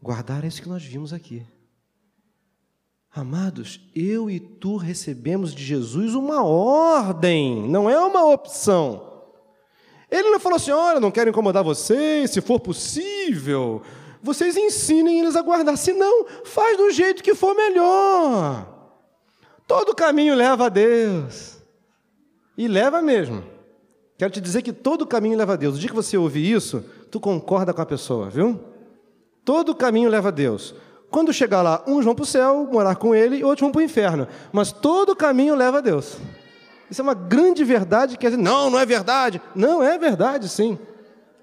Guardar é isso que nós vimos aqui. Amados, eu e tu recebemos de Jesus uma ordem, não é uma opção. Ele não falou assim: olha, não quero incomodar vocês, se for possível, vocês ensinem eles a guardar. Se não, faz do jeito que for melhor. Todo caminho leva a Deus. E leva mesmo. Quero te dizer que todo caminho leva a Deus. O dia que você ouvir isso, tu concorda com a pessoa, viu? Todo caminho leva a Deus. Quando chegar lá, uns vão para o céu, morar com ele, e outros vão para o inferno. Mas todo caminho leva a Deus. Isso é uma grande verdade, quer dizer, não, não é verdade. Não, é verdade, sim.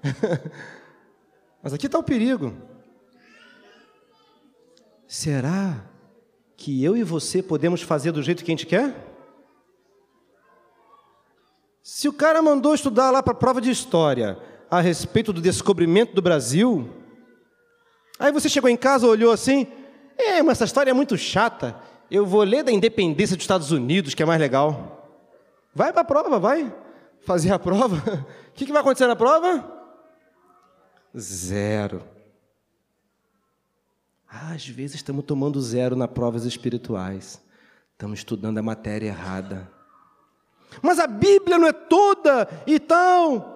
Mas aqui está o perigo. Será que eu e você podemos fazer do jeito que a gente quer? Se o cara mandou estudar lá para a prova de história a respeito do descobrimento do Brasil, Aí você chegou em casa, olhou assim, é, mas essa história é muito chata. Eu vou ler da independência dos Estados Unidos, que é mais legal. Vai para a prova, vai. Fazer a prova. O que, que vai acontecer na prova? Zero. às vezes estamos tomando zero nas provas espirituais. Estamos estudando a matéria errada. Mas a Bíblia não é toda, então.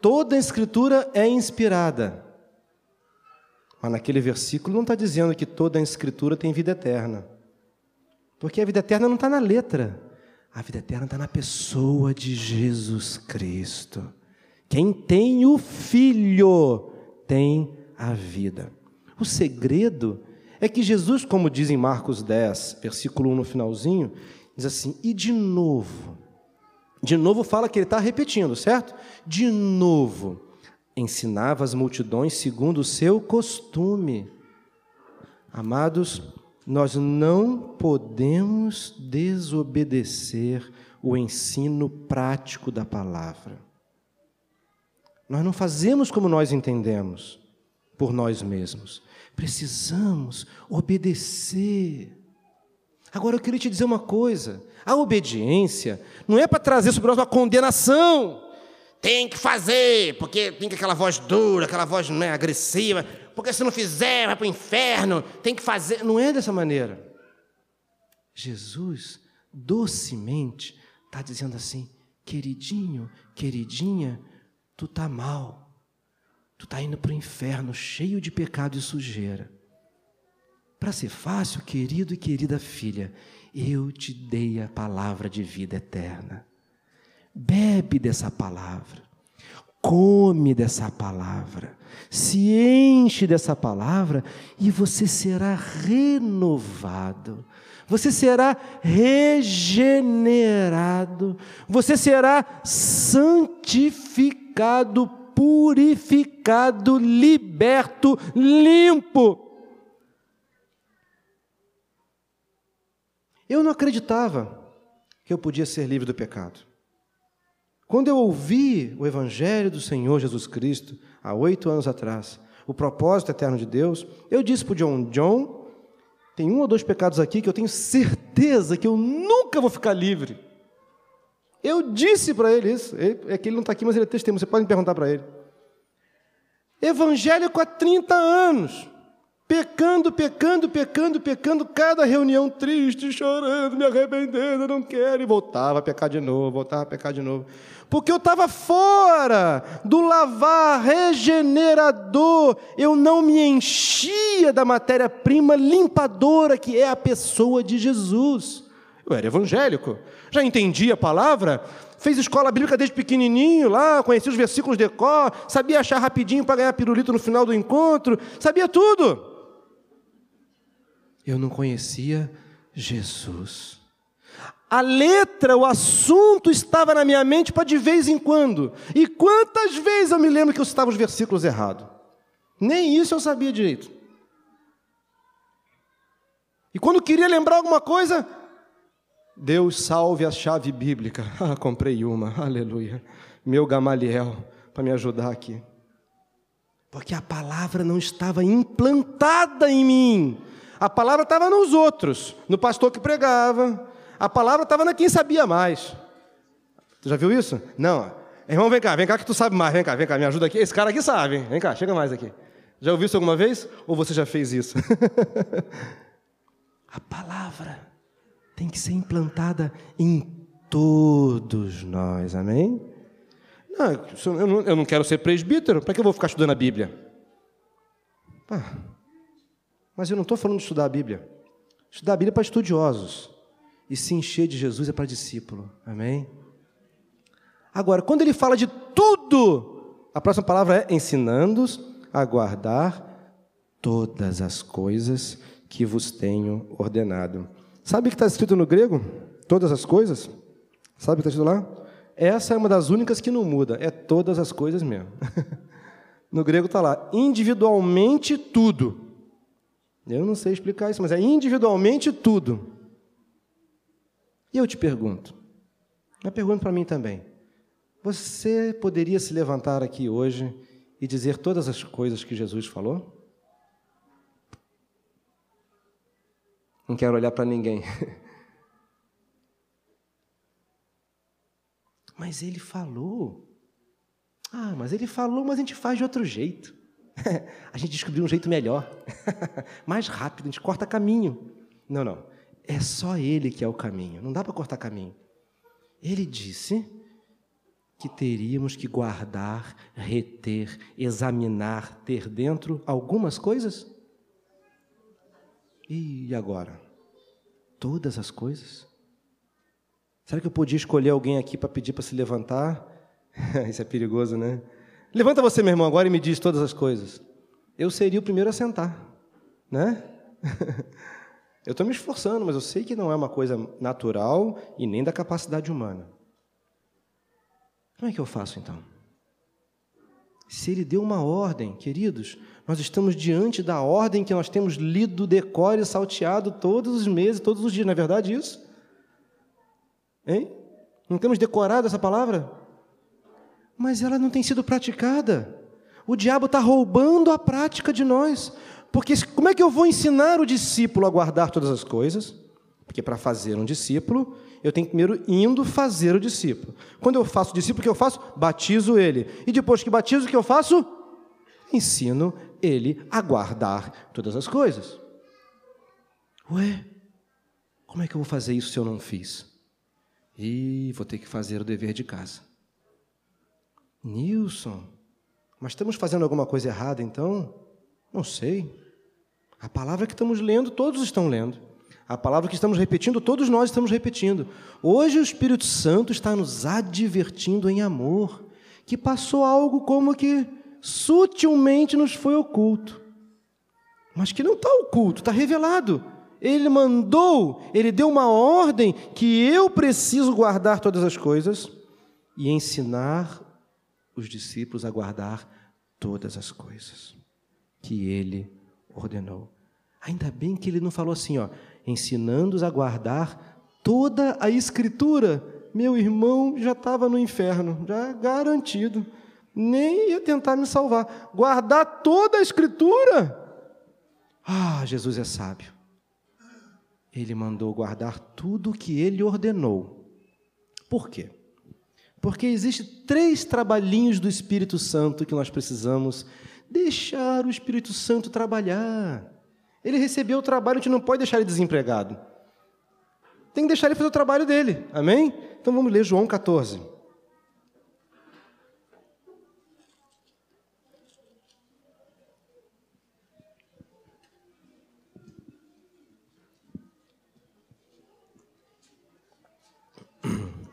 Toda a Escritura é inspirada. Mas naquele versículo não está dizendo que toda a Escritura tem vida eterna. Porque a vida eterna não está na letra. A vida eterna está na pessoa de Jesus Cristo. Quem tem o Filho tem a vida. O segredo é que Jesus, como diz em Marcos 10, versículo 1 no finalzinho, diz assim: e de novo. De novo fala que ele está repetindo, certo? De novo ensinava as multidões segundo o seu costume. Amados, nós não podemos desobedecer o ensino prático da palavra. Nós não fazemos como nós entendemos por nós mesmos. Precisamos obedecer. Agora eu queria te dizer uma coisa: a obediência não é para trazer sobre nós uma condenação tem que fazer, porque tem aquela voz dura, aquela voz né, agressiva, porque se não fizer, vai para o inferno, tem que fazer. Não é dessa maneira. Jesus, docemente, está dizendo assim: queridinho, queridinha, tu está mal, tu está indo para o inferno cheio de pecado e sujeira. Para ser fácil, querido e querida filha, eu te dei a palavra de vida eterna. Bebe dessa palavra, come dessa palavra, se enche dessa palavra e você será renovado, você será regenerado, você será santificado, purificado, liberto, limpo. Eu não acreditava que eu podia ser livre do pecado. Quando eu ouvi o Evangelho do Senhor Jesus Cristo, há oito anos atrás, o propósito eterno de Deus, eu disse para o John: John, tem um ou dois pecados aqui que eu tenho certeza que eu nunca vou ficar livre. Eu disse para ele isso. Ele, é que ele não está aqui, mas ele é testemunho. Você pode me perguntar para ele. Evangélico há 30 anos. Pecando, pecando, pecando, pecando, cada reunião triste, chorando, me arrependendo, não quero, e voltava a pecar de novo, voltava a pecar de novo porque eu estava fora do lavar regenerador, eu não me enchia da matéria-prima limpadora que é a pessoa de Jesus. Eu era evangélico, já entendia a palavra, fez escola bíblica desde pequenininho lá, conhecia os versículos de cor, sabia achar rapidinho para ganhar pirulito no final do encontro, sabia tudo. Eu não conhecia Jesus. A letra, o assunto estava na minha mente para de vez em quando. E quantas vezes eu me lembro que eu citava os versículos errados? Nem isso eu sabia direito. E quando queria lembrar alguma coisa, Deus salve a chave bíblica. Ah, comprei uma, aleluia. meu Gamaliel para me ajudar aqui. Porque a palavra não estava implantada em mim. A palavra estava nos outros, no pastor que pregava. A palavra estava na quem sabia mais. Tu já viu isso? Não. Irmão, vem cá, vem cá que tu sabe mais. Vem cá, vem cá, me ajuda aqui. Esse cara aqui sabe. Vem cá, chega mais aqui. Já ouviu isso alguma vez? Ou você já fez isso? a palavra tem que ser implantada em todos nós. Amém? Não, eu não, eu não quero ser presbítero, para que eu vou ficar estudando a Bíblia? Ah, mas eu não estou falando de estudar a Bíblia. Estudar a Bíblia é para estudiosos. E se encher de Jesus é para discípulo. Amém? Agora, quando ele fala de tudo, a próxima palavra é ensinando-os a guardar todas as coisas que vos tenho ordenado. Sabe o que está escrito no grego? Todas as coisas? Sabe o que está escrito lá? Essa é uma das únicas que não muda, é todas as coisas mesmo. no grego está lá, individualmente tudo. Eu não sei explicar isso, mas é individualmente tudo. E eu te pergunto, uma pergunta para mim também. Você poderia se levantar aqui hoje e dizer todas as coisas que Jesus falou? Não quero olhar para ninguém. Mas ele falou. Ah, mas ele falou, mas a gente faz de outro jeito. a gente descobriu um jeito melhor, mais rápido, a gente corta caminho. Não, não. É só ele que é o caminho. Não dá para cortar caminho. Ele disse que teríamos que guardar, reter, examinar, ter dentro algumas coisas. E agora? Todas as coisas? Será que eu podia escolher alguém aqui para pedir para se levantar? Isso é perigoso, né? Levanta você, meu irmão, agora e me diz todas as coisas. Eu seria o primeiro a sentar, né? eu estou me esforçando, mas eu sei que não é uma coisa natural e nem da capacidade humana. Como é que eu faço então? Se ele deu uma ordem, queridos, nós estamos diante da ordem que nós temos lido, decore e salteado todos os meses, todos os dias, não é verdade isso? Hein? Não temos decorado essa palavra? Mas ela não tem sido praticada. O diabo está roubando a prática de nós. Porque como é que eu vou ensinar o discípulo a guardar todas as coisas? Porque para fazer um discípulo, eu tenho que primeiro indo fazer o discípulo. Quando eu faço o discípulo, o que eu faço? Batizo ele. E depois que batizo, o que eu faço? Ensino ele a guardar todas as coisas. Ué, como é que eu vou fazer isso se eu não fiz? E vou ter que fazer o dever de casa. Nilson, mas estamos fazendo alguma coisa errada então? Não sei. A palavra que estamos lendo, todos estão lendo. A palavra que estamos repetindo, todos nós estamos repetindo. Hoje o Espírito Santo está nos advertindo em amor, que passou algo como que sutilmente nos foi oculto, mas que não está oculto, está revelado. Ele mandou, ele deu uma ordem que eu preciso guardar todas as coisas e ensinar os discípulos a guardar todas as coisas que ele ordenou. Ainda bem que ele não falou assim, ó, ensinando-os a guardar toda a escritura. Meu irmão já estava no inferno, já garantido. Nem ia tentar me salvar. Guardar toda a escritura? Ah, Jesus é sábio ele mandou guardar tudo o que ele ordenou. Por quê? Porque existe três trabalhinhos do Espírito Santo que nós precisamos deixar o Espírito Santo trabalhar. Ele recebeu o trabalho, a gente não pode deixar ele desempregado. Tem que deixar ele fazer o trabalho dele. Amém? Então vamos ler João 14.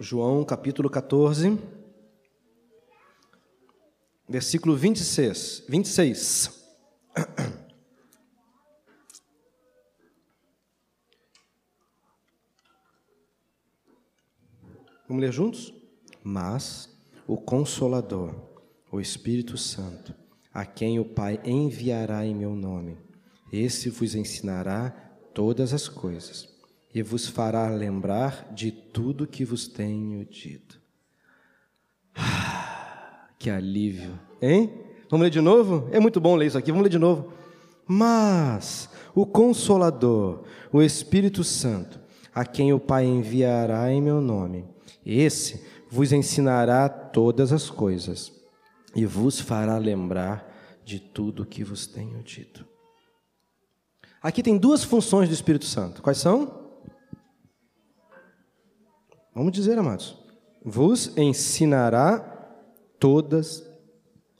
João capítulo 14, versículo 26. 26. Vamos ler juntos? Mas o Consolador, o Espírito Santo, a quem o Pai enviará em meu nome, esse vos ensinará todas as coisas e vos fará lembrar de tudo que vos tenho dito. que alívio, hein? Vamos ler de novo? É muito bom ler isso aqui, vamos ler de novo. Mas o Consolador, o Espírito Santo, a quem o Pai enviará em meu nome, esse vos ensinará todas as coisas e vos fará lembrar de tudo que vos tenho dito. Aqui tem duas funções do Espírito Santo. Quais são? Vamos dizer, amados. Vos ensinará todas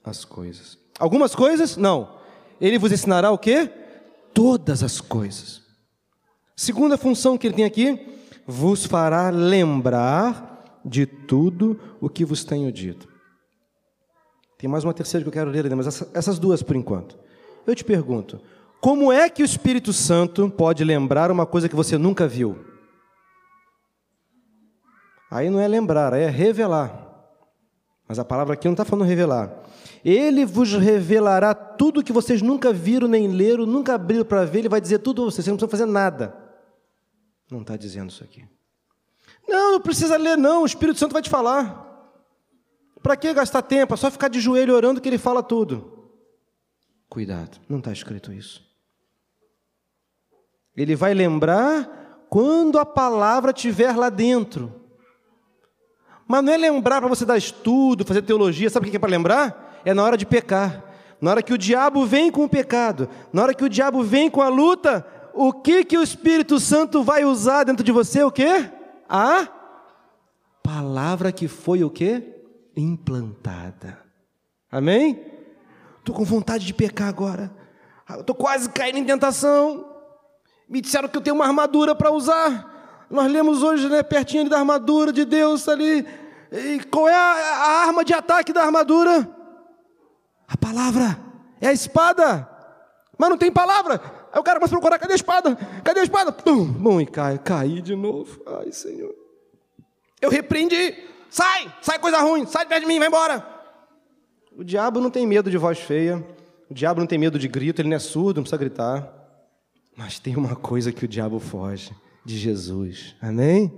as coisas. Algumas coisas? Não. Ele vos ensinará o quê? Todas as coisas. Segunda função que ele tem aqui, vos fará lembrar de tudo o que vos tenho dito. Tem mais uma terceira que eu quero ler ainda, mas essas duas por enquanto. Eu te pergunto, como é que o Espírito Santo pode lembrar uma coisa que você nunca viu? Aí não é lembrar, é revelar. Mas a palavra aqui não está falando revelar. Ele vos revelará tudo que vocês nunca viram nem leram, nunca abriram para ver, ele vai dizer tudo a vocês, vocês não precisam fazer nada. Não está dizendo isso aqui. Não, não precisa ler, não, o Espírito Santo vai te falar. Para que gastar tempo? É só ficar de joelho orando que ele fala tudo. Cuidado, não está escrito isso. Ele vai lembrar quando a palavra estiver lá dentro. Mas não é lembrar para você dar estudo, fazer teologia, sabe o que é para lembrar? É na hora de pecar. Na hora que o diabo vem com o pecado, na hora que o diabo vem com a luta, o que que o Espírito Santo vai usar dentro de você? O quê? A palavra que foi o quê? Implantada. Amém? Estou com vontade de pecar agora. Estou quase caindo em tentação. Me disseram que eu tenho uma armadura para usar. Nós lemos hoje, né, pertinho da armadura de Deus ali. E qual é a, a arma de ataque da armadura? A palavra. É a espada. Mas não tem palavra. Aí o cara começa a procurar, cadê a espada? Cadê a espada? Pum, bom, e cai, caí de novo. Ai, Senhor. Eu repreendi. Sai, sai coisa ruim, sai de perto de mim, vai embora. O diabo não tem medo de voz feia. O diabo não tem medo de grito, ele não é surdo, não precisa gritar. Mas tem uma coisa que o diabo foge, de Jesus. Amém?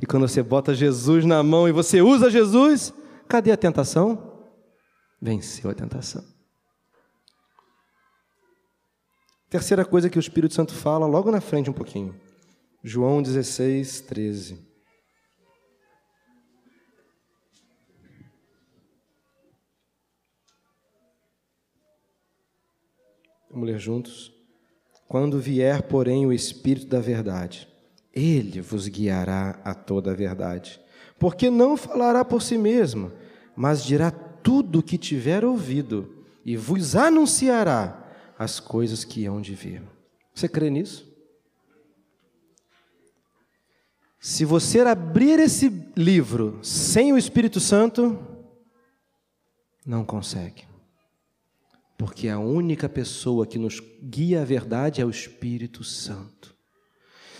E quando você bota Jesus na mão e você usa Jesus, cadê a tentação? Venceu a tentação. Terceira coisa que o Espírito Santo fala logo na frente um pouquinho. João 16, 13. Vamos ler juntos. Quando vier, porém, o Espírito da Verdade, ele vos guiará a toda a verdade. Porque não falará por si mesmo, mas dirá tudo o que tiver ouvido e vos anunciará as coisas que hão de vir. Você crê nisso? Se você abrir esse livro sem o Espírito Santo, não consegue. Porque a única pessoa que nos guia à verdade é o Espírito Santo.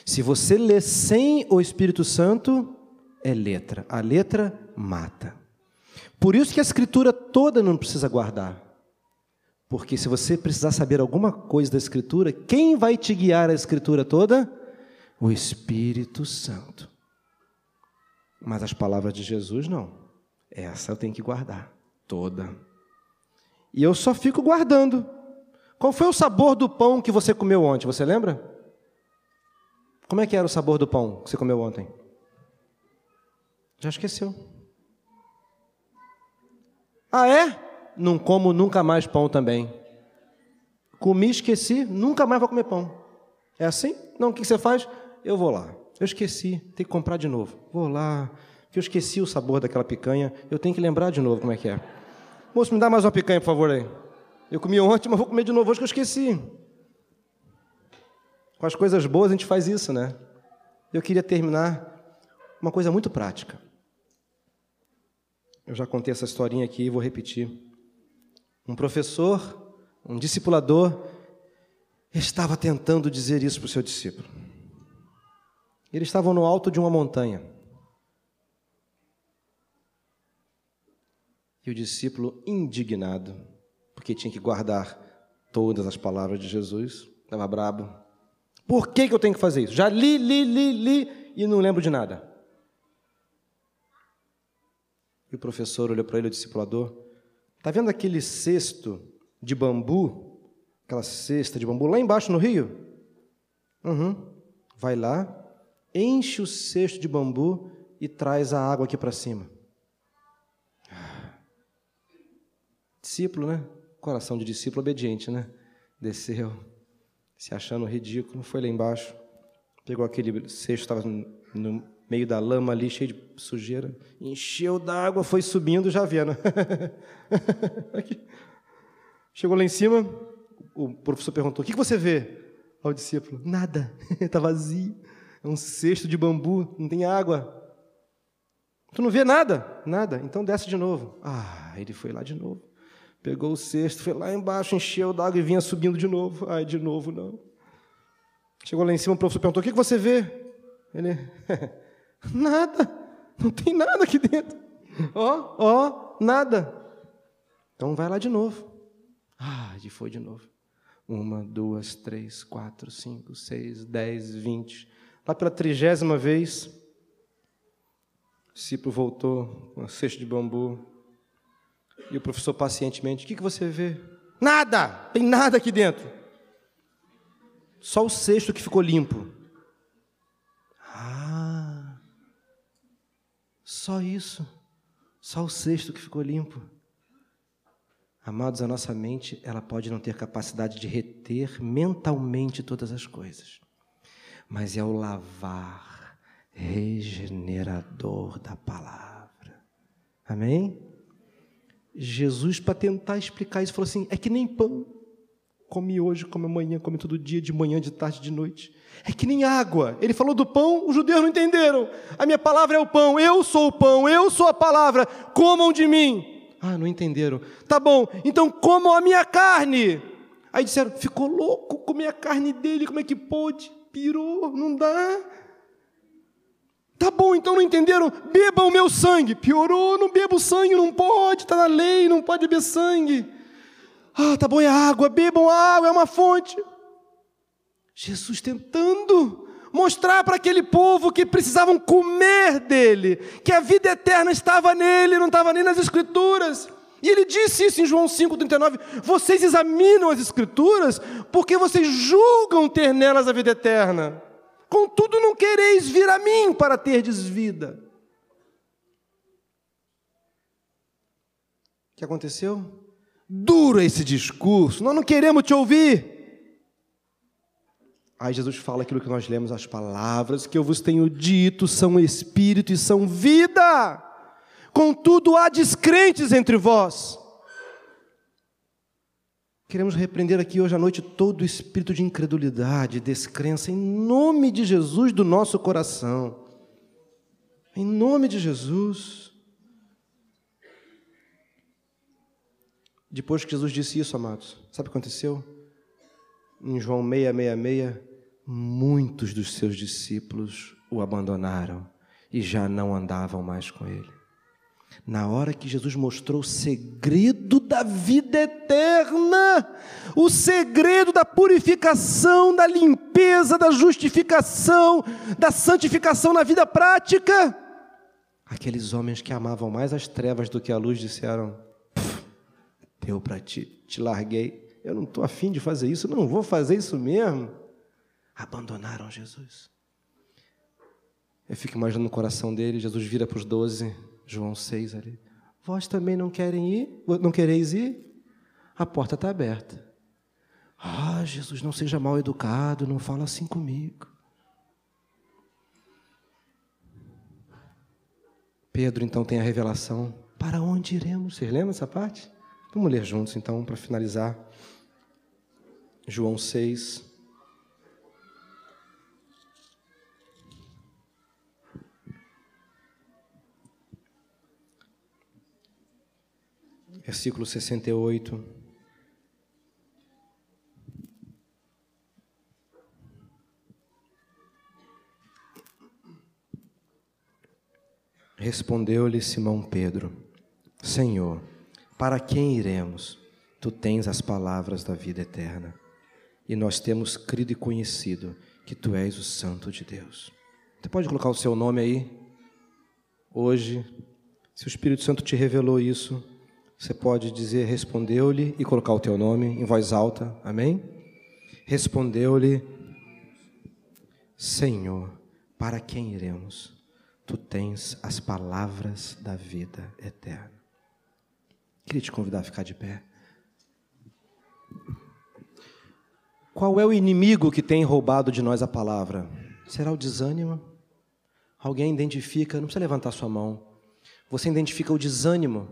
Se você lê sem o Espírito Santo, é letra. A letra mata. Por isso que a escritura toda não precisa guardar. Porque se você precisar saber alguma coisa da Escritura, quem vai te guiar a Escritura toda? O Espírito Santo. Mas as palavras de Jesus não. Essa eu tenho que guardar toda. E eu só fico guardando. Qual foi o sabor do pão que você comeu ontem? Você lembra? Como é que era o sabor do pão que você comeu ontem? Já esqueceu. Ah, é? não como nunca mais pão também. Comi, esqueci, nunca mais vou comer pão. É assim? Não, o que você faz? Eu vou lá. Eu esqueci, tem que comprar de novo. Vou lá, que eu esqueci o sabor daquela picanha, eu tenho que lembrar de novo como é que é. Moço, me dá mais uma picanha, por favor, aí. Eu comi ontem, mas vou comer de novo hoje que eu esqueci. Com as coisas boas a gente faz isso, né? Eu queria terminar uma coisa muito prática. Eu já contei essa historinha aqui e vou repetir. Um professor, um discipulador, estava tentando dizer isso para o seu discípulo. Eles estavam no alto de uma montanha. E o discípulo, indignado, porque tinha que guardar todas as palavras de Jesus, estava brabo. Por que, que eu tenho que fazer isso? Já li, li, li, li e não lembro de nada. E o professor olhou para ele, o discipulador, Tá vendo aquele cesto de bambu? Aquela cesta de bambu lá embaixo no rio? Uhum. Vai lá, enche o cesto de bambu e traz a água aqui para cima. Discípulo, né? Coração de discípulo obediente, né? Desceu, se achando ridículo, foi lá embaixo, pegou aquele cesto, estava no meio da lama ali, cheio de sujeira, encheu d'água, foi subindo, já vendo. Chegou lá em cima, o professor perguntou: O que você vê? Ao discípulo: Nada, está vazio. É um cesto de bambu, não tem água. Tu não vê nada? Nada. Então desce de novo. Ah, ele foi lá de novo. Pegou o cesto, foi lá embaixo, encheu d'água e vinha subindo de novo. Ai, de novo não. Chegou lá em cima, o professor perguntou: O que você vê? Ele: Nada. Não tem nada aqui dentro. Ó, ó, nada. Então vai lá de novo. Ah, e foi de novo. Uma, duas, três, quatro, cinco, seis, dez, vinte. Lá pela trigésima vez, o discípulo voltou com uma cesta de bambu. E o professor pacientemente: O que, que você vê? Nada! Tem nada aqui dentro. Só o cesto que ficou limpo. Ah! Só isso. Só o cesto que ficou limpo. Amados, a nossa mente, ela pode não ter capacidade de reter mentalmente todas as coisas, mas é o lavar regenerador da palavra. Amém? Jesus, para tentar explicar isso, falou assim: é que nem pão. Come hoje, come amanhã, come todo dia, de manhã, de tarde, de noite. É que nem água. Ele falou do pão, os judeus não entenderam. A minha palavra é o pão, eu sou o pão, eu sou a palavra, comam de mim. Ah, não entenderam. Tá bom, então comam a minha carne. Aí disseram, ficou louco comer a carne dele, como é que pôde? Pirou, não dá. Tá bom, então não entenderam? Bebam o meu sangue. Piorou, não bebo sangue, não pode, está na lei, não pode beber sangue. Ah, tá bom, é água, bebam água, é uma fonte. Jesus tentando mostrar para aquele povo que precisavam comer dele, que a vida eterna estava nele, não estava nem nas Escrituras. E ele disse isso em João 5,39: Vocês examinam as Escrituras porque vocês julgam ter nelas a vida eterna. Contudo, não quereis vir a mim para terdes vida. O que aconteceu? Duro esse discurso, nós não queremos te ouvir. Aí Jesus fala aquilo que nós lemos, as palavras que eu vos tenho dito são espírito e são vida. Contudo, há descrentes entre vós. Queremos repreender aqui hoje à noite todo o espírito de incredulidade, descrença, em nome de Jesus do nosso coração. Em nome de Jesus. Depois que Jesus disse isso, amados, sabe o que aconteceu? Em João 666, muitos dos seus discípulos o abandonaram e já não andavam mais com ele. Na hora que Jesus mostrou o segredo da vida eterna, o segredo da purificação, da limpeza, da justificação, da santificação na vida prática, aqueles homens que amavam mais as trevas do que a luz disseram: Deu para ti, te larguei eu não estou afim de fazer isso, não vou fazer isso mesmo. Abandonaram Jesus. Eu fico imaginando no coração dele, Jesus vira para os doze, João 6 ali. Vós também não querem ir? Não quereis ir? A porta está aberta. Ah, Jesus, não seja mal educado, não fala assim comigo. Pedro então tem a revelação: para onde iremos? Vocês lembram essa parte? Vamos ler juntos então, para finalizar. João 6. Versículo 68. Respondeu-lhe Simão Pedro: Senhor, para quem iremos? Tu tens as palavras da vida eterna e nós temos crido e conhecido que tu és o Santo de Deus. Você pode colocar o seu nome aí? Hoje, se o Espírito Santo te revelou isso, Você pode dizer respondeu-lhe e colocar o teu nome em voz alta. Amém? Respondeu-lhe Senhor, para quem iremos? Tu tens as palavras da vida eterna. Queria te convidar a ficar de pé. Qual é o inimigo que tem roubado de nós a palavra? Será o desânimo? Alguém identifica, não precisa levantar sua mão. Você identifica o desânimo.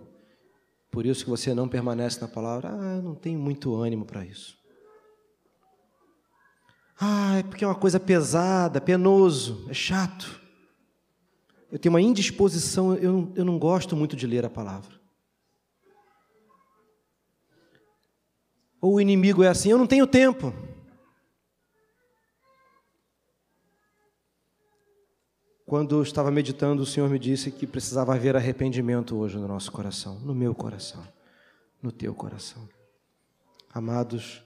Por isso que você não permanece na palavra. Ah, eu não tenho muito ânimo para isso. Ah, é porque é uma coisa pesada, penoso, é chato. Eu tenho uma indisposição, eu eu não gosto muito de ler a palavra. Ou o inimigo é assim, eu não tenho tempo. Quando eu estava meditando, o Senhor me disse que precisava haver arrependimento hoje no nosso coração, no meu coração, no teu coração. Amados,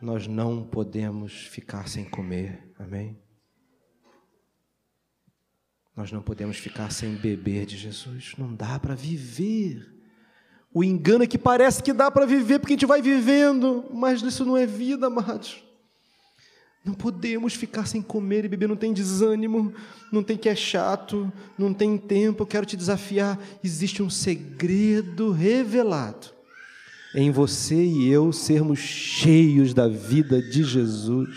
nós não podemos ficar sem comer, amém? Nós não podemos ficar sem beber de Jesus, não dá para viver. O engano é que parece que dá para viver porque a gente vai vivendo, mas isso não é vida, amados. Não podemos ficar sem comer e beber, não tem desânimo, não tem que é chato, não tem tempo. Eu quero te desafiar: existe um segredo revelado em você e eu sermos cheios da vida de Jesus.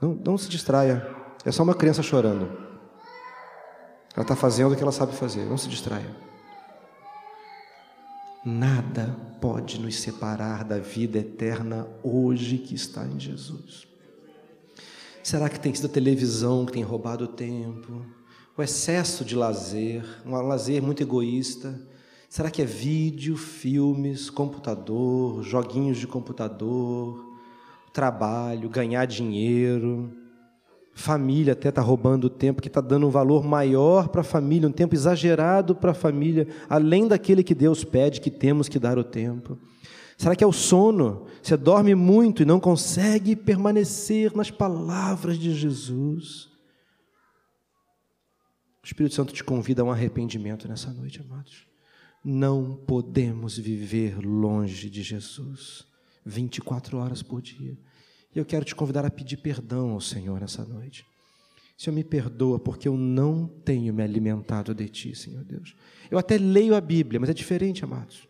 Não, não se distraia, é só uma criança chorando. Ela está fazendo o que ela sabe fazer, não se distraia. Nada pode nos separar da vida eterna hoje que está em Jesus. Será que tem sido a televisão que tem roubado o tempo? O excesso de lazer, um lazer muito egoísta? Será que é vídeo, filmes, computador, joguinhos de computador, trabalho, ganhar dinheiro? Família até está roubando o tempo, que está dando um valor maior para a família, um tempo exagerado para a família, além daquele que Deus pede que temos que dar o tempo. Será que é o sono? Você dorme muito e não consegue permanecer nas palavras de Jesus. O Espírito Santo te convida a um arrependimento nessa noite, amados. Não podemos viver longe de Jesus 24 horas por dia. E eu quero te convidar a pedir perdão ao Senhor nessa noite. Senhor, me perdoa porque eu não tenho me alimentado de Ti, Senhor Deus. Eu até leio a Bíblia, mas é diferente, amados.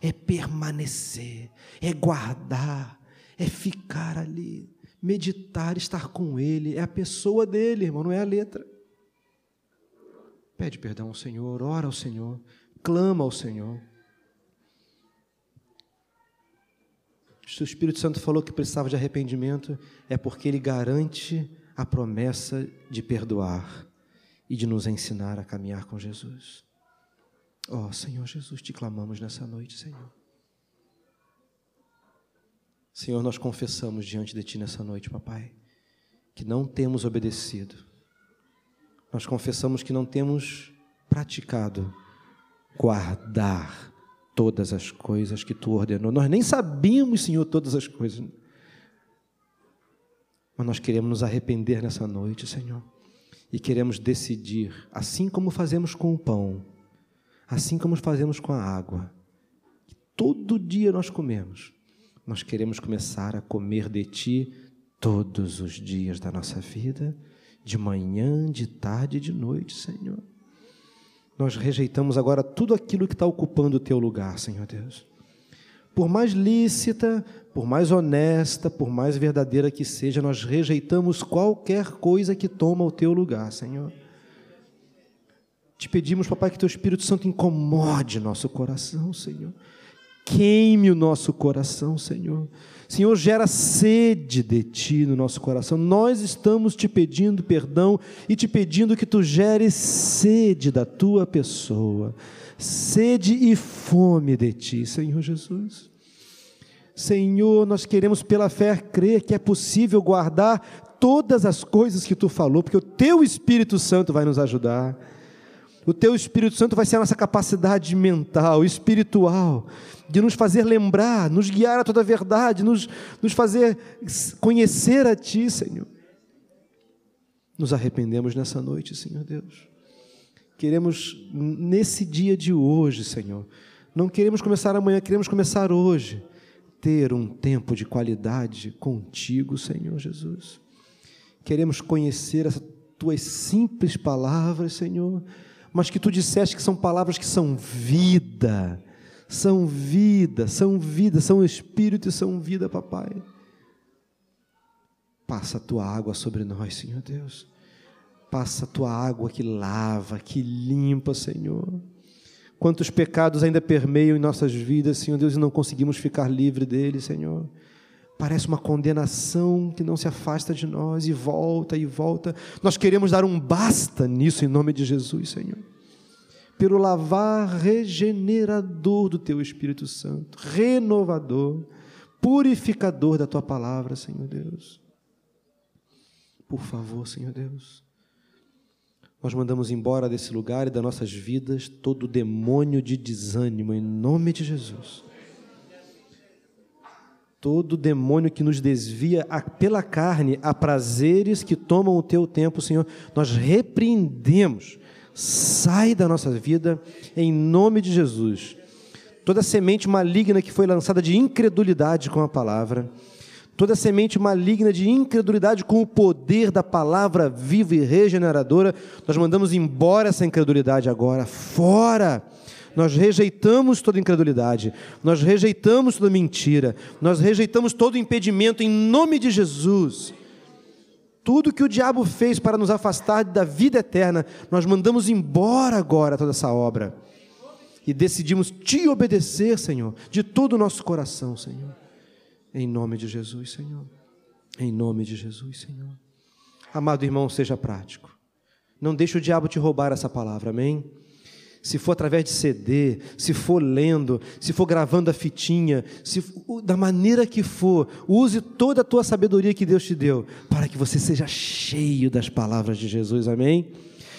É permanecer, é guardar, é ficar ali, meditar, estar com Ele. É a pessoa dele, irmão, não é a letra. Pede perdão ao Senhor, ora ao Senhor clama ao Senhor. Se o Espírito Santo falou que precisava de arrependimento, é porque ele garante a promessa de perdoar e de nos ensinar a caminhar com Jesus. Ó oh, Senhor Jesus, te clamamos nessa noite, Senhor. Senhor, nós confessamos diante de Ti nessa noite, papai, que não temos obedecido. Nós confessamos que não temos praticado guardar todas as coisas que tu ordenou. Nós nem sabíamos, Senhor, todas as coisas. Mas nós queremos nos arrepender nessa noite, Senhor. E queremos decidir, assim como fazemos com o pão, assim como fazemos com a água, que todo dia nós comemos, nós queremos começar a comer de Ti todos os dias da nossa vida, de manhã, de tarde e de noite, Senhor nós rejeitamos agora tudo aquilo que está ocupando o teu lugar, Senhor Deus. Por mais lícita, por mais honesta, por mais verdadeira que seja, nós rejeitamos qualquer coisa que toma o teu lugar, Senhor. Te pedimos, papai, que teu Espírito Santo incomode nosso coração, Senhor. Queime o nosso coração, Senhor. Senhor, gera sede de Ti no nosso coração. Nós estamos te pedindo perdão e te pedindo que Tu geres sede da Tua pessoa, sede e fome de Ti, Senhor Jesus. Senhor, nós queremos pela fé crer que é possível guardar todas as coisas que Tu falou, porque o Teu Espírito Santo vai nos ajudar. O teu Espírito Santo vai ser a nossa capacidade mental, espiritual, de nos fazer lembrar, nos guiar a toda a verdade, nos, nos fazer conhecer a Ti, Senhor. Nos arrependemos nessa noite, Senhor Deus. Queremos, nesse dia de hoje, Senhor, Não queremos começar amanhã, queremos começar hoje. Ter um tempo de qualidade contigo, Senhor Jesus. Queremos conhecer essas tuas simples palavras, Senhor, mas que tu disseste que são palavras que são vida, são vida, são vida, são espírito e são vida, papai. Passa a tua água sobre nós, Senhor Deus. Passa a tua água que lava, que limpa, Senhor. Quantos pecados ainda permeiam em nossas vidas, Senhor Deus, e não conseguimos ficar livre deles, Senhor. Parece uma condenação que não se afasta de nós e volta e volta. Nós queremos dar um basta nisso em nome de Jesus, Senhor. Pelo lavar regenerador do teu Espírito Santo, renovador, purificador da tua palavra, Senhor Deus. Por favor, Senhor Deus nós mandamos embora desse lugar e das nossas vidas todo demônio de desânimo, em nome de Jesus. Todo demônio que nos desvia pela carne a prazeres que tomam o teu tempo, Senhor, nós repreendemos. Sai da nossa vida em nome de Jesus. Toda semente maligna que foi lançada de incredulidade com a palavra, toda semente maligna de incredulidade com o poder da palavra viva e regeneradora, nós mandamos embora essa incredulidade agora, fora. Nós rejeitamos toda incredulidade, nós rejeitamos toda mentira, nós rejeitamos todo impedimento em nome de Jesus. Tudo que o diabo fez para nos afastar da vida eterna, nós mandamos embora agora toda essa obra. E decidimos te obedecer, Senhor, de todo o nosso coração, Senhor. Em nome de Jesus, Senhor. Em nome de Jesus, Senhor. Amado irmão, seja prático. Não deixe o diabo te roubar essa palavra, amém? Se for através de CD, se for lendo, se for gravando a fitinha, se, da maneira que for, use toda a tua sabedoria que Deus te deu, para que você seja cheio das palavras de Jesus, amém?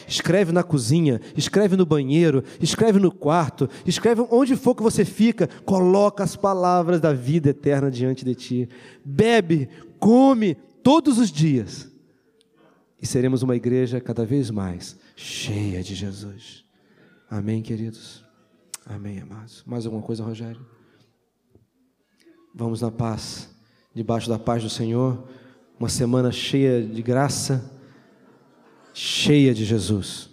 escreve na cozinha, escreve no banheiro, escreve no quarto, escreve onde for que você fica, coloca as palavras da vida eterna diante de ti. Bebe, come todos os dias. E seremos uma igreja cada vez mais cheia de Jesus. Amém, queridos? Amém, amados. Mais alguma coisa, Rogério? Vamos na paz, debaixo da paz do Senhor, uma semana cheia de graça cheia de Jesus.